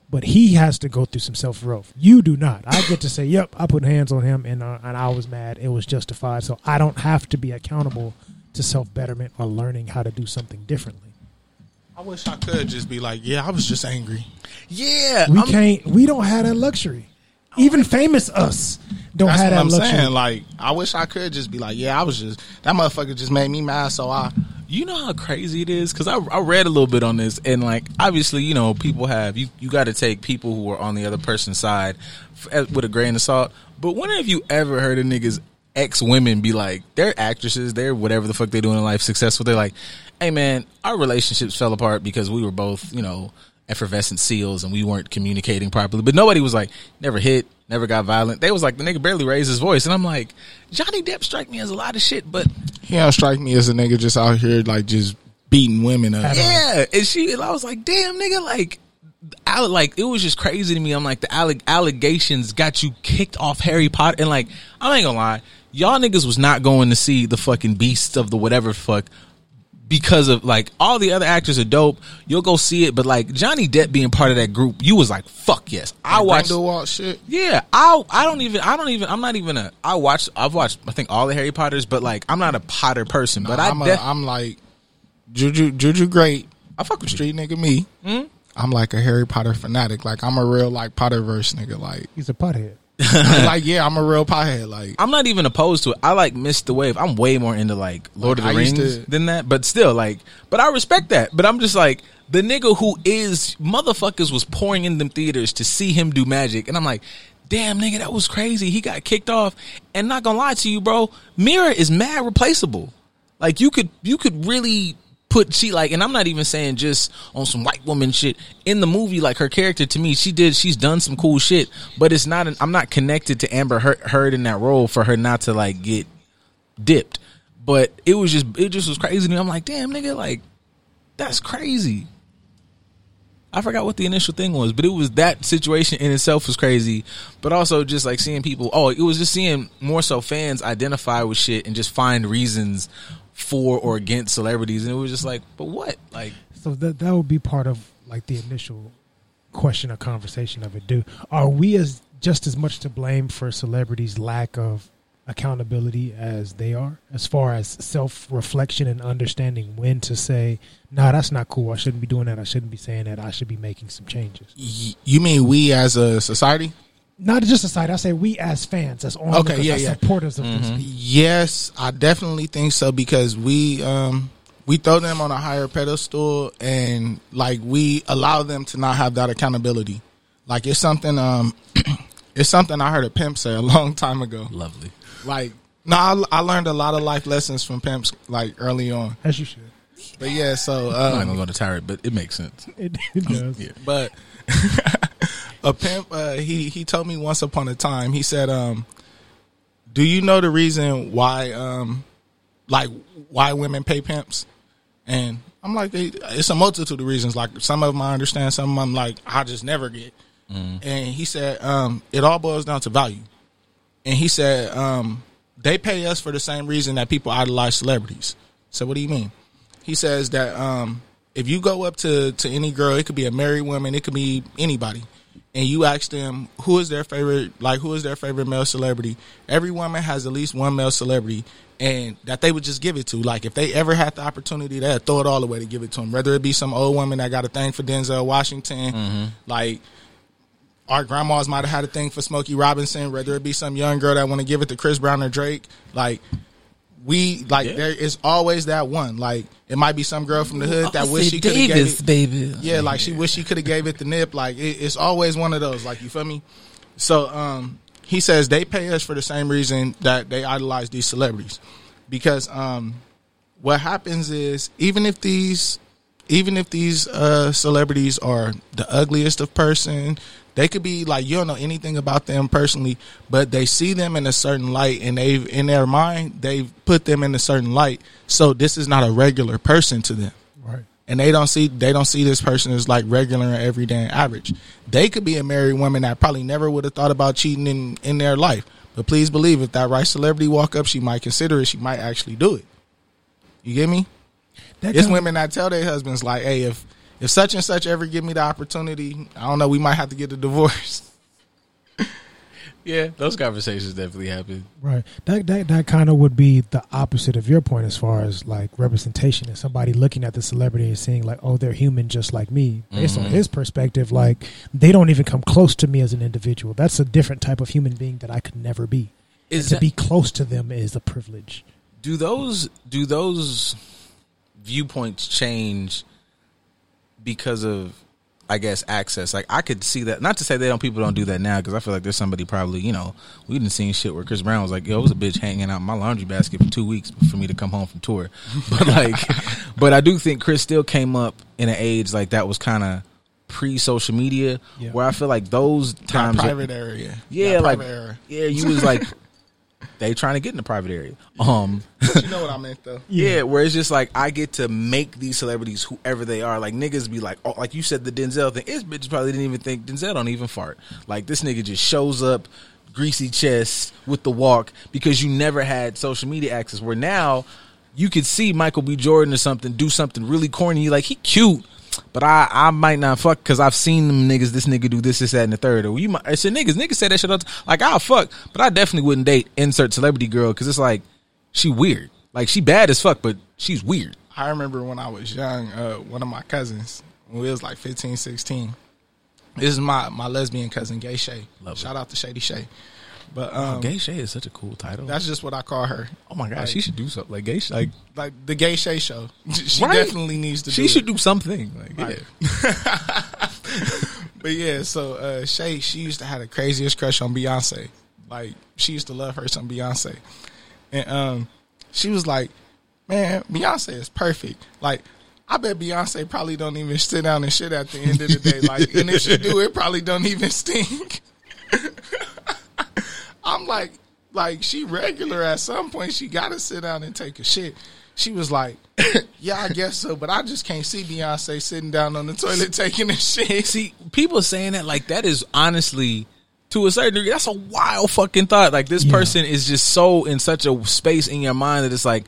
but he has to go through some self growth. You do not. I get to say, "Yep, I put hands on him, and uh, and I was mad. It was justified." So I don't have to be accountable to self betterment or learning how to do something differently. I wish I could just be like, yeah, I was just angry. yeah, We I'm- can't. We don't have that luxury. Even famous us don't have that I'm luxury. saying. Like, I wish I could just be like, yeah, I was just that motherfucker just made me mad, so I You know how crazy it is because I, I read a little bit on this and like obviously you know people have you you got to take people who are on the other person's side f- eh, with a grain of salt. But when have you ever heard of niggas ex women be like they're actresses they're whatever the fuck they doing in life successful they're like hey man our relationships fell apart because we were both you know effervescent seals and we weren't communicating properly. But nobody was like never hit. Never got violent. They was like the nigga barely raised his voice, and I'm like, Johnny Depp strike me as a lot of shit, but he don't strike me as a nigga just out here like just beating women up. Yeah, and she, and I was like, damn, nigga, like, alle- like it was just crazy to me. I'm like, the alleg- allegations got you kicked off Harry Potter, and like, I ain't gonna lie, y'all niggas was not going to see the fucking beasts of the whatever fuck because of like all the other actors are dope. You'll go see it, but like Johnny Depp being part of that group, you was like, fuck yes, I watched. Grindelwald shit. Yeah, I I don't even I don't even I'm not even a I watch I've watched I think all the Harry Potters, but like I'm not a Potter person, but I I'm, a, def- I'm like Juju Juju great. I fuck with. Street nigga me. Hmm? I'm like a Harry Potter fanatic. Like I'm a real like Potterverse nigga. Like He's a pothead. like, yeah, I'm a real pothead. Like, I'm not even opposed to it. I like missed the wave. I'm way more into like Lord Like, of the I Rings to- than that, but still like. But I respect that. But I'm just like the nigga who is motherfuckers was pouring in them theaters to see him do magic, and I'm like. Damn nigga, that was crazy. He got kicked off, and not gonna lie to you, bro. Mera is mad replaceable. Like you could, you could really put she like, and I'm not even saying just on some white woman shit in the movie. Like her character to me, she did, she's done some cool shit, but it's not. An, I'm not connected to Amber Heard, in that role for her not to like get dipped. But it was just, it just was crazy to me. I'm like, damn nigga, like that's crazy. I forgot what the initial thing was, but it was that situation in itself was crazy. But also just like seeing people, oh, it was just seeing more so fans identify with shit and just find reasons for or against celebrities, and it was just like, but what? Like, So that that would be part of like the initial question or conversation of it. Do are we as just as much to blame for celebrities' lack of accountability as they are, as far as self reflection and understanding when to say, "Nah, that's not cool. I shouldn't be doing that. I shouldn't be saying that. I should be making some changes." you mean we as a society? Not just a side. I say we as fans, as onlookers, Okay, yeah, as yeah. supporters of this. Yes, I definitely think so because we um we throw them on a higher pedestal and like we allow them to not have that accountability. Like it's something um it's something I heard a pimp say a long time ago. lovely. Like no, I, I learned a lot of life lessons from pimps like early on. As you should. But yeah, so I'm not um, gonna go to tirade, but it makes sense. It, it does. Yeah. but a pimp uh, he he told me once upon a time he said um do you know the reason why um like why women pay pimps? And i'm like it's a multitude of reasons. Like some of them i understand some of them I'm like i just never get. And he said um it all boils down to value. And he said um they pay us for the same reason that people idolize celebrities. So what do you mean? He says that um, if you go up to, to any girl, it could be a married woman, it could be anybody, and you ask them who is their favorite, like who is their favorite male celebrity. Every woman has at least one male celebrity, and that they would just give it to. Like if they ever had the opportunity, they'd throw it all away to give it to them. Whether it be some old woman that got a thing for Denzel Washington, mm-hmm. like our grandmas might have had a thing for Smokey Robinson. Whether it be some young girl that want to give it to Chris Brown or Drake, like we like Yeah. there is always that one. Like it might be some girl from the hood that wish she could have gave it. baby. Yeah, like she wish she could have gave it the nip. Like it, it's always one of those. Like you feel me? So um, he says they pay us for the same reason that they idolize these celebrities, because um, what happens is even if these even if these uh, celebrities are the ugliest of person, they could be like you don't know anything about them personally, but they see them in a certain light, and they've in their mind they've put them in a certain light. So this is not a regular person to them Right. and they don't see they don't see this person as like regular and everyday and average. They could be a married woman that probably never would have thought about cheating in in their life. But please believe, if that right celebrity walk up, she might consider it. She might actually do it. You get me? That It's women that tell their husbands like, "Hey, if if such and such ever give me the opportunity, I don't know, we might have to get a divorce." Yeah, those conversations definitely happen. Right. That that that kind of would be the opposite of your point as far as like representation and somebody looking at the celebrity and seeing like, oh, they're human just like me. Based on mm-hmm. his perspective, like they don't even come close to me as an individual. That's a different type of human being that I could never be. Is And to be close to them is a privilege. do those do those viewpoints change because of I guess access? Like I could see that. Not to say they don't people don't do that now because I feel like there's somebody probably you know we didn't see shit where Chris Brown was like yo it was a bitch hanging out in my laundry basket for two weeks for me to come home from tour, but like but I do think Chris still came up in an age like that was kind of pre social media Yeah. where I feel like those That times are- private area, yeah That like yeah you was like they trying to get in the private area um. But you know what I meant though. Yeah, where it's just like I get to make these celebrities whoever they are. Like niggas be like, oh, like you said the Denzel thing. This bitch probably didn't even think Denzel don't even fart. Like this nigga just shows up, greasy chest with the walk because you never had social media access. Where now you could see Michael B. Jordan or something do something really corny. Like he cute. But I, I might not fuck because I've seen them niggas. This nigga do this, this, that, and the third. Or you might. It's a niggas. Niggas say that shit. all Like I'll fuck, but I definitely wouldn't date insert celebrity girl because it's like she weird. Like she bad as fuck, but she's weird. I remember when I was young, uh, one of my cousins, when we was like 15, 16, This is my my lesbian cousin, Gay Shay. Love it. Shout out to Shady Shay. But um, Gay Shay is such a cool title. that's just what I call her. oh my god, like- she should do something like Gay Shay. Like Like the Gay Shay show. She Right. definitely needs to. she do should it. do something. Like Right. yeah. But yeah, so uh, Shay, she used to have the craziest crush on Beyonce. Like she used to love her some Beyonce, and um, she was like, "Man, Beyonce is perfect." Like I bet Beyonce probably don't even sit down and shit at the end of the day. Like, and if she do, it probably don't even stink. I'm like, like she regular at some point. She got to sit down and take a shit. She was like, "Yeah, I guess so," but I just can't see Beyonce sitting down on the toilet taking a shit. See, people saying that like that is honestly to a certain degree that's a wild fucking thought. Like this Yeah. person is just so in such a space in your mind that it's like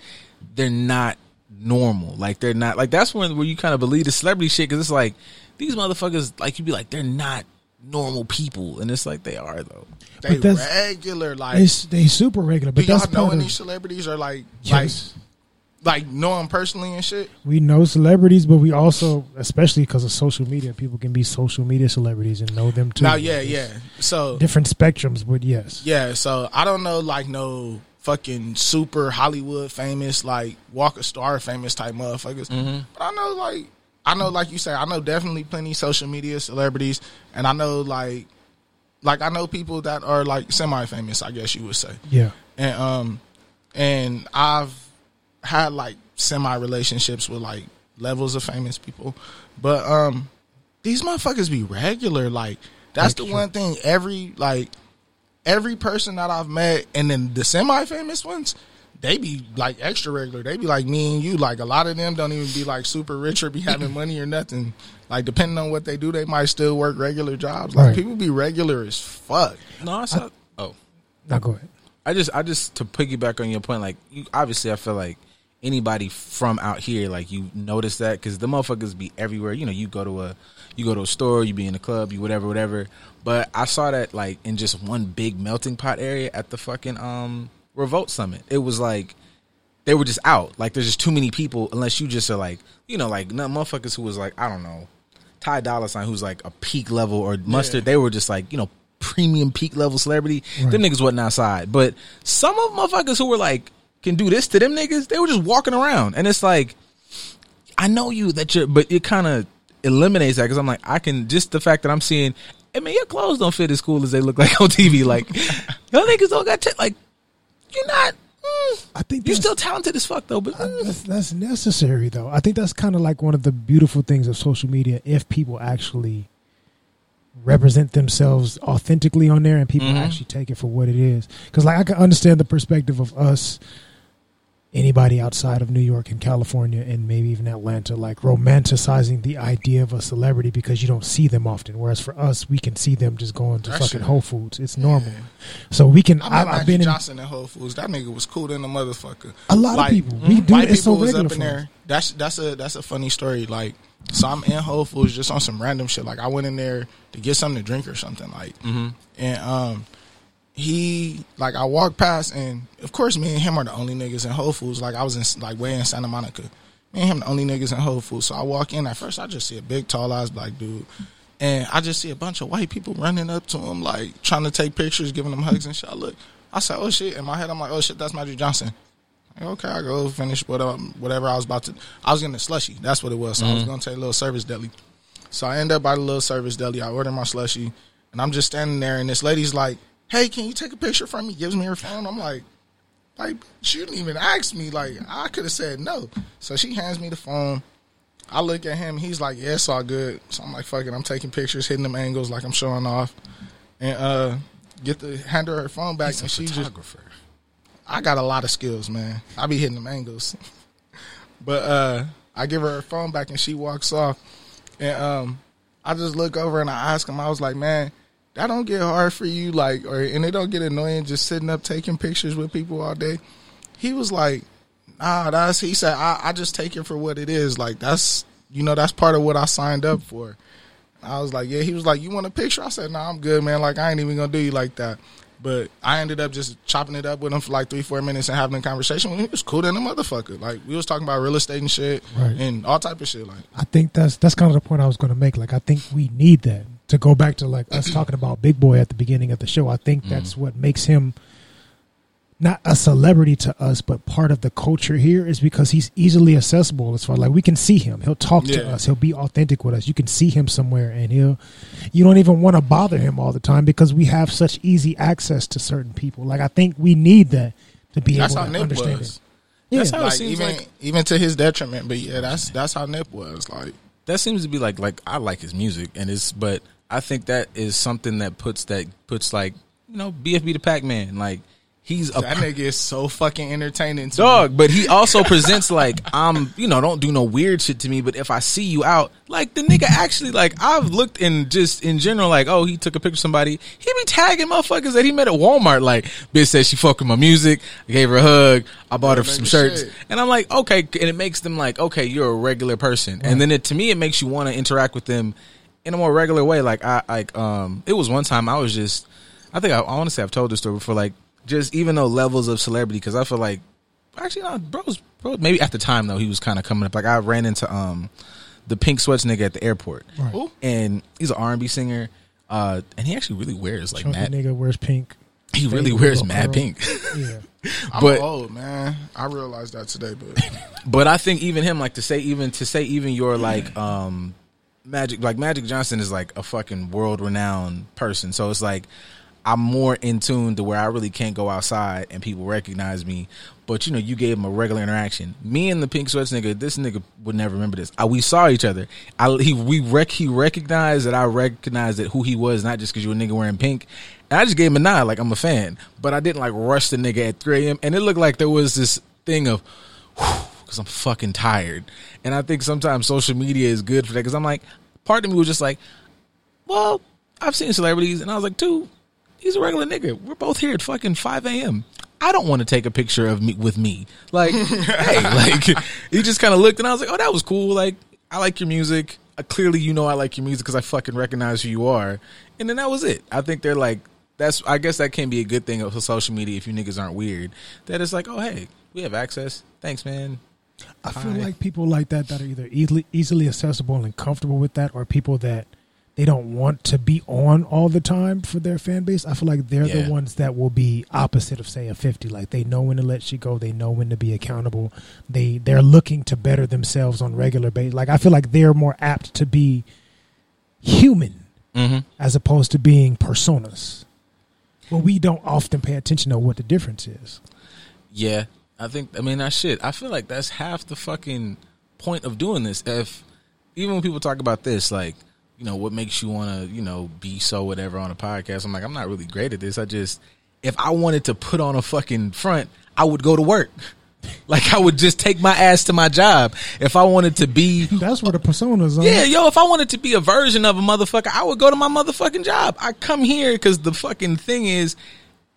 they're not normal. Like they're not like that's when where you kind of believe the celebrity shit because it's like these motherfuckers like you'd be like they're not normal people and it's like they are though. They But that's- regular, like. They they super regular, do but y'all know any of, celebrities are like, yes. like, like know them personally and shit? we know celebrities, but we also, especially because of social media, people can be social media celebrities and know them too. Now, yeah, It's yeah. So, different spectrums, but yes, yeah. So I don't know, like, no fucking super Hollywood famous, like Walker Star famous type motherfuckers. Mm-hmm. But I know, like, I know, like you say, I know definitely plenty social media celebrities, and I know, like, like I know people that are like semi famous, I guess you would say. yeah, and um and I've had like semi relationships with like levels of famous people, but um these motherfuckers be regular. Like that's the Like, one thing every like every person that I've met, and then the semi famous ones. They be like extra regular. They be like me and you. Like a lot of them don't even be like super rich or be having money or nothing. Like depending on what they do, they might still work regular jobs. Like Right. people be regular as fuck. No, I saw. oh, now go ahead. I just, I just to piggyback on your point, like you obviously, I feel like anybody from out here, like you notice that because the motherfuckers be everywhere. You know, you go to a, you go to a store, you be in a club, you whatever, whatever. But I saw that like in just one big melting pot area at the fucking um Revolt Summit. It was like they were just out. Like there's just too many people unless you just are like, you know, like no motherfuckers who was like, I don't know, Ty Dolla Sign who's like a peak level or mustard. They were just like, you know, premium peak level celebrity. Them niggas wasn't outside. But some of motherfuckers who were like can do this to them niggas, they were just walking around. And it's like I know you that you're but it kind of eliminates that because I'm like, I can just the fact that I'm seeing I mean, your clothes don't fit as cool as they look like on TV. Like, y'all niggas don't got, t- like, you're not, mm, I think you're still talented as fuck though, but mm. That's, that's necessary, though. I think that's kind of like one of the beautiful things of social media. If people actually represent themselves authentically on there, and people Mhm. actually take it for what it is, because like I can understand the perspective of us, anybody outside of New York and California, and maybe even Atlanta, like romanticizing the idea of a celebrity because you don't see them often. Whereas for us, we can see them just going to That fucking shit- Whole Foods. It's normal. So we can. I I, met I've been in Johnson in Whole Foods. That nigga was cool than a motherfucker. a lot Like, of people. We do. White It's so people was up in there. That's that's a that's a funny story. Like, so I'm in Whole Foods just on some random shit. Like, I went in there to get something to drink or something. Like, mm-hmm. and um, he like I walked past, and of course, me and him are the only niggas in Whole Foods. Like, I was in like way in Santa Monica. Me and him the only niggas in Whole Foods. So I walk in. At first, I just see a big, tall ass black dude. And I just see a bunch of white people running up to him, like trying to take pictures, giving him hugs and shit. I look, I said, "Oh shit!" In my head, I'm like, "Oh shit, that's Magic Johnson." Like, okay, I go finish whatever, um, whatever I was about to. I was getting a slushy. That's what it was. So I was mm-hmm. going to take a little service deli. So I end up by the little service deli. I order my slushy, and I'm just standing there, and this lady's like, "Hey, can you take a picture from me?" Gives me her phone. I'm like, like she didn't even ask me. Like I could have said no. So she hands me the phone. I look at him. He's like, "Yeah, it's all good." So I'm like, "Fuck it." I'm taking pictures, hitting them angles, like I'm showing off, and uh, get the hand her her phone back, and she just I got a lot of skills, man. I be hitting them angles. but uh I give her her phone back and she walks off. And um I just look over and I ask him, I was like, Man, that don't get hard for you, like or and it don't get annoying just sitting up taking pictures with people all day. He was like, Nah, that's he said, I, I just take it for what it is. Like that's you know, that's part of what I signed up for. I was like, yeah. He was like, you want a picture? I said, no, nah, I'm good, man. Like, I ain't even gonna do you like that. But I ended up just chopping it up with him for like three, four minutes and having a conversation. He was cool than a motherfucker. Like, we was talking about real estate and shit Right. and all type of shit. Like, I think that's that's kind of the point I was going to make. Like, I think we need that. To go back to like us talking about Big Boy at the beginning of the show, I think mm-hmm. that's what makes him not a celebrity to us, but part of the culture here is because he's easily accessible as far like we can see him. He'll talk to us. He'll be authentic with us. You can see him somewhere and he'll you don't even want to bother him all the time because we have such easy access to certain people. Like I think we need that to be That's able how to Nip understand was. it. Yeah. That's how it Like seems even like- even to his detriment, but yeah, that's that's how Nip was. Like that seems to be like like I like his music and it's but I think that is something that puts that puts like you know BFB Da Packman like he's a that nigga is so fucking entertaining. Dog, me. but he also presents like I'm, you know, don't do no weird shit to me. But if I see you out, like the nigga actually, like I've looked in just in general, like oh, he took a picture of somebody. He be tagging motherfuckers that he met at Walmart. Like bitch said she fucking my music. I gave her a hug. I bought her some shirts, shit. and I'm like okay, and it makes them like okay, you're a regular person, and then it to me it makes you want to interact with them in a more regular way. Like I like um, it was one time I was just, I think I, I want to say I've told this story before, like just even though levels of celebrity, because I feel like actually no, bro's bro. Maybe at the time though, he was kind of coming up. Like I ran into um the pink sweats nigga at the airport, Right. And he's an R and B singer. Uh, and he actually really wears like Chunky mad. nigga wears pink. He really wears mad curl. pink. Yeah. I'm but- old man. I realized that today, but But I think even him, like to say even to say even your like um Magic like Magic Johnson is like a fucking world renowned person. So it's like I'm more in tune to where I really can't go outside and people recognize me. But you know, you gave him a regular interaction. Me and the pink sweats nigga, this nigga would never remember this. I, we saw each other. I he we rec he recognized that I recognized that who he was, not just because you a nigga wearing pink. And I just gave him a nod, like I'm a fan. But I didn't like rush the nigga at 3 a.m. And it looked like there was this thing of because I'm fucking tired. And I think sometimes social media is good for that because I'm like, part of me was just like, well, I've seen celebrities, and I was like, dude, he's a regular nigga. We're both here at fucking 5 a.m. I don't want to take a picture of me with me. Like, hey, like he just kind of looked, and I was like, oh, that was cool. Like, I like your music. Uh, clearly, you know I like your music because I fucking recognize who you are. And then that was it. I think they're like, that's. I guess that can be a good thing of social media if you niggas aren't weird. That it's like, oh, hey, we have access. Thanks, man. I feel Hi. like people like that that are either easily easily accessible and comfortable with that, or people that they don't want to be on all the time for their fan base. I feel like they're Yeah. the ones that will be opposite of say a fifty. Like they know when to let shit go, they know when to be accountable. They they're looking to better themselves on regular basis. Like I feel like they're more apt to be human Mm-hmm. as opposed to being personas. But we don't often pay attention to what the difference is. Yeah, I think. I mean, that shit. I feel like that's half the fucking point of doing this. If even when people talk about this, like, you know, what makes you want to, you know, be so whatever on a podcast? I'm like, I'm not really great at this. I just, if I wanted to put on a fucking front, I would go to work. Like I would just take my ass to my job. If I wanted to be That's where the personas are. yeah, yo, if I wanted to be a version of a motherfucker, I would go to my motherfucking job. I come here because the fucking thing is,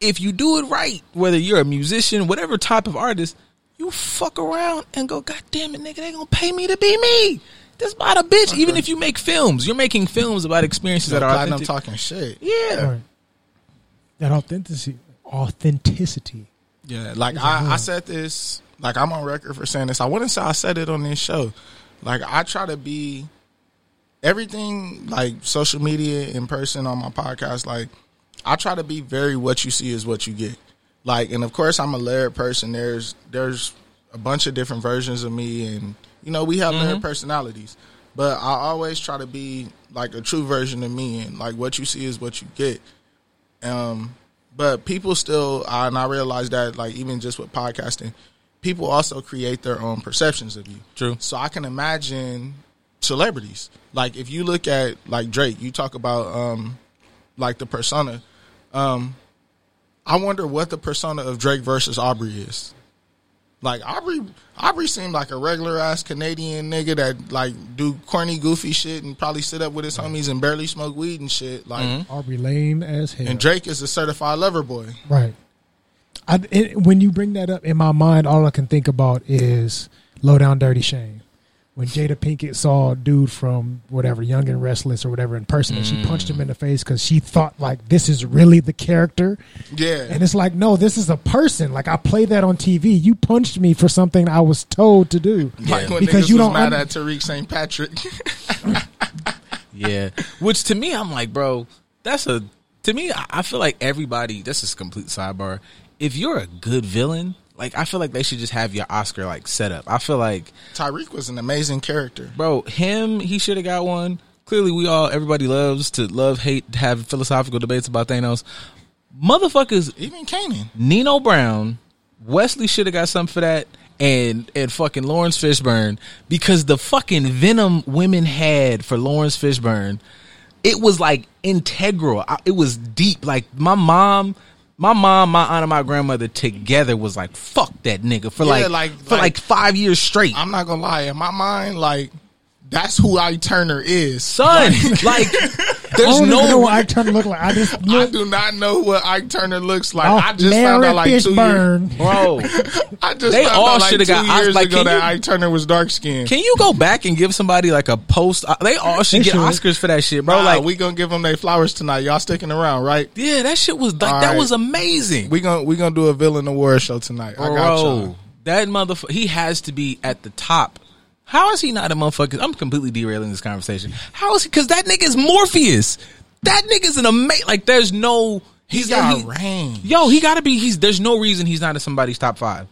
if you do it right, whether you're a musician, whatever type of artist, you fuck around and go, God damn it, nigga, they gonna pay me to be me. That's about a bitch. Even if you make films, you're making films about experiences that are authentic. I'm talking shit. Yeah, Right. That authenticity, authenticity. Yeah, like I, I said this, like I'm on record for saying this. I wouldn't say I said it on this show. Like I try to be everything, like social media, in person, on my podcast. Like I try to be very what you see is what you get. Like, and of course, I'm a layered person. There's there's a bunch of different versions of me, and you know we have layered personalities. But I always try to be like a true version of me, and like what you see is what you get. Um, but people still, uh, and I realize that, like even just with podcasting, people also create their own perceptions of you. True. So I can imagine celebrities. Like if you look at like Drake, you talk about um, like the persona. Um, I wonder what the persona of Drake versus Aubrey is. Like Aubrey, Aubrey seemed like a regular ass Canadian nigga that like do corny, goofy shit and probably sit up with his homies and barely smoke weed and shit. Like, Aubrey lame as hell. and Drake is a certified lover boy. Right. I, it, when you bring that up in my mind, all I can think about is Low Down Dirty Shame. When Jada Pinkett saw a dude from whatever, Young and Restless or whatever in person, and she mm. punched him in the face because she thought like this is really the character, Yeah, and it's like no, this is a person. Like I play that on TV. You punched me for something I was told to do. like when Because you don't mad un- at Tariq St. Patrick. yeah. Which to me, I'm like, bro, that's a. To me, I I feel like everybody. This is complete sidebar. If you're a good villain, like I feel like they should just have your Oscar like set up. I feel like, Tariq was an amazing character. bro, him he should have got one. Clearly, we all everybody loves to love hate have philosophical debates about Thanos. Motherfuckers, Even Kanan. Nino Brown, Wesley should have got something for that, and and fucking Laurence Fishburne because the fucking venom women had for Laurence Fishburne, it was like integral. I- It was deep. Like my mom. My mom, my aunt, and my grandmother together was like, "Fuck that nigga" for Yeah, like, like- for like, like- five years straight. I'm not gonna lie. In my mind, like that's who I Turner is. Son, like, I there's don't no even know what Ike Turner look like. I just I do not know what Ike Turner looks like. Oh, I just Larry found out like two years. Fishburne. bro. I just They found all like shoulda two got Os- years like, ago can that you- Ike Turner was dark skinned. Can you go back and give somebody like a post? uh, They all should They get should. Oscars for that shit, bro. Nah, like, we gonna give them their flowers tonight. Y'all sticking around, right? yeah, that shit was like All that right. was amazing. We gonna we gonna do a villain award show tonight. I got y'all. Bro, that motherfucker, he has to be at the top. How is he not a motherfucker? I'm completely derailing this conversation. How is he? Because that nigga's Morpheus. That nigga's an amazing. Like, there's no. He's He's got he- range. Yo, he got to be. He's. There's no reason he's not in somebody's top five.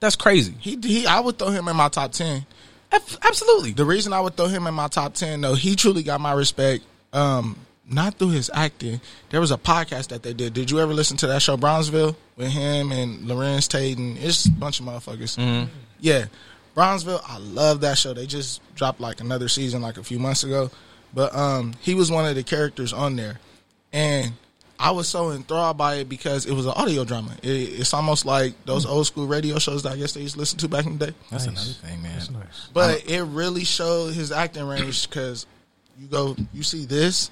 That's crazy. He, he I would throw him in my top ten. Ab- Absolutely. The reason I would throw him in my top ten though, he truly got my respect. Um, not through his acting. There was a podcast that they did. Did you ever listen to that show Bronzeville with him and Larenz Tate and it's a bunch of motherfuckers. Yeah, Bronzeville. I love that show. They just dropped like another season like a few months ago, but um, he was one of the characters on there, and I was so enthralled by it because it was an audio drama. It, it's almost like those old school radio shows that I guess they used to listen to back in the day. That's Nice. another thing, man. That's nice. But it really showed his acting range because you go, you see this,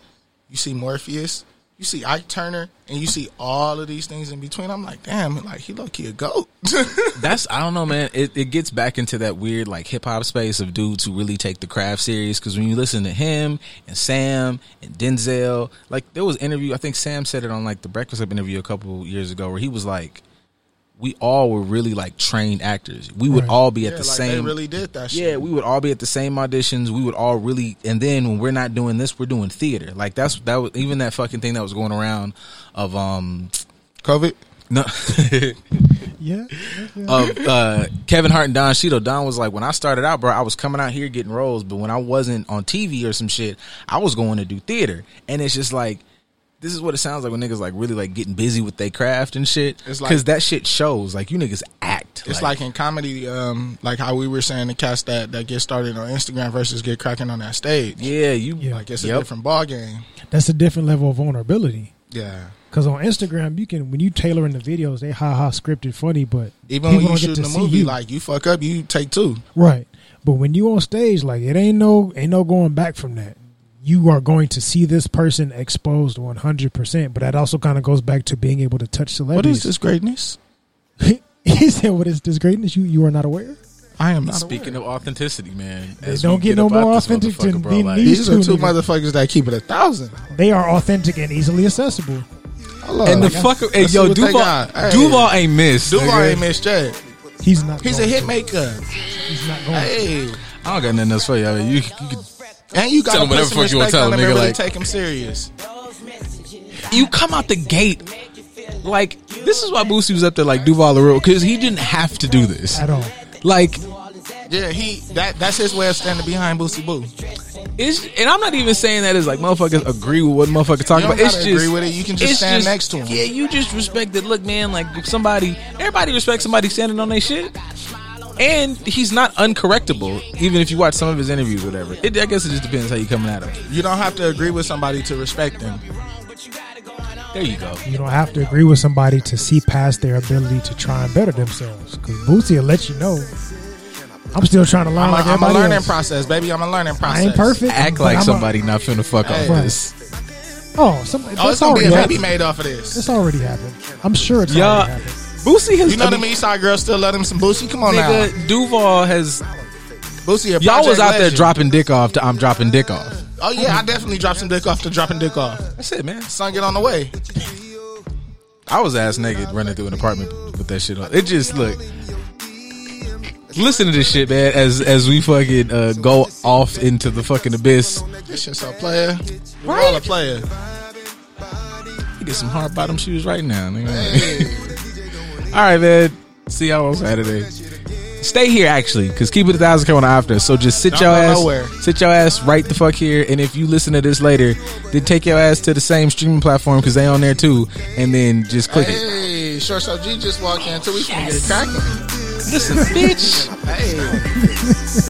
you see Morpheus, you see Ike Turner, and you see all of these things in between. I'm like, damn, like he low key a goat. That's I don't know, man. It it gets back into that weird like hip hop space of dudes who really take the craft serious. Because when you listen to him and Sam and Denzel, like there was interview. I think Sam said it on like the Breakfast Club interview a couple years ago, where he was like, "We all were really like trained actors. We would Right. all be at yeah, the like same." they really did that. yeah, shit. we would all be at the same auditions. We would all really, and then when we're not doing this, we're doing theater. Like that's that was even that fucking thing that was going around of um COVID. no. Yeah. yeah. of uh, Kevin Hart and Don Cheadle. Don was like, when I started out, bro, I was coming out here getting roles, but when I wasn't on TV or some shit, I was going to do theater. And it's just like, this is what it sounds like when niggas like really like getting busy with their craft and shit. It's like- Because that shit shows. Like you niggas act. It's like, in comedy, um, like how we were saying the cast that that get started on Instagram versus get cracking on that stage. yeah, you. Yeah. Like it's a Yep. different ball game. That's a different level of vulnerability. Yeah. Because on Instagram, you can when you tailor in the videos, they ha ha scripted funny, but Even when you don't get shooting a movie, you. like you fuck up, you take two. right. But when you on stage, like it ain't no ain't no going back from that. You are going to see this person exposed one hundred percent. But that also kind of goes back to being able to touch What celebrities. is this greatness? he said, "What is this greatness? You you are not aware." I am not Speaking aware. of authenticity, man, They don't we get no more out this authentic than bro, like, these These are two two niggas. motherfuckers that keep it a thousand. They are authentic and easily accessible. I love And the it. fucker, hey, yo, see what they Duval. Hey. Duval ain't missed. Duval nigga. ain't missed J. He's not. He's a going hit maker. He's not going. to. Hey, I don't got nothing else for you. I mean, you, you could and you got Tell to him whatever fuck you wanna tell him, him nigga, really like- take him serious. you come out the gate like this is why Boosie was up there like Duval the real because he didn't have to do this. At all. Like Yeah, he that that's his way of standing behind Boosie Boo. it's and I'm not even saying that as like motherfuckers agree with what motherfuckers talking You don't about. It's just agree with it. You can just it's stand next to him. Yeah, you just respect it. Look, man, like if somebody, everybody respects somebody standing on their shit. And he's not uncorrectable, even if you watch some of his interviews, whatever. It, I guess it just depends how you coming at him. You don't have to agree with somebody to respect them. There you go. You don't have to agree with somebody to see past their ability to try and better themselves. Because Boosie will let you know. I'm still trying to learn I'm, like a, I'm a learning else. process, baby. I'm a learning process. I ain't perfect. Act like I'm a- somebody not finna fuck Hey. off Right. this. oh, some, Oh, it's that's gonna be a baby made off of this. It's already happened. I'm sure it's Y'all, already happened. Boosie has You know them East Side girls still love him some Boosie. Come on now, nigga, Duval has Boosie. Y'all was out there dropping dick off to I'm dropping dick off. Oh yeah, I definitely dropped some dick off to dropping dick off. That's it, man. Sung get on the way. I was ass naked running through an apartment with that shit on. It just look. Listen to this shit, man. As as we fucking uh, go off into the fucking abyss. This shit's a player. We're all a player. You get some hard bottom shoes right now. nigga. All right, man. See y'all on Saturday. Stay here actually, because keep it a thousand coming after. So just sit Don't your go ass, nowhere. sit your ass right the fuck here. And if you listen to this later, then take your ass to the same streaming platform because they on there too, and then just click it. Hey, Shortstop G just walked in, so we finna get it cracking. Listen, bitch. Hey.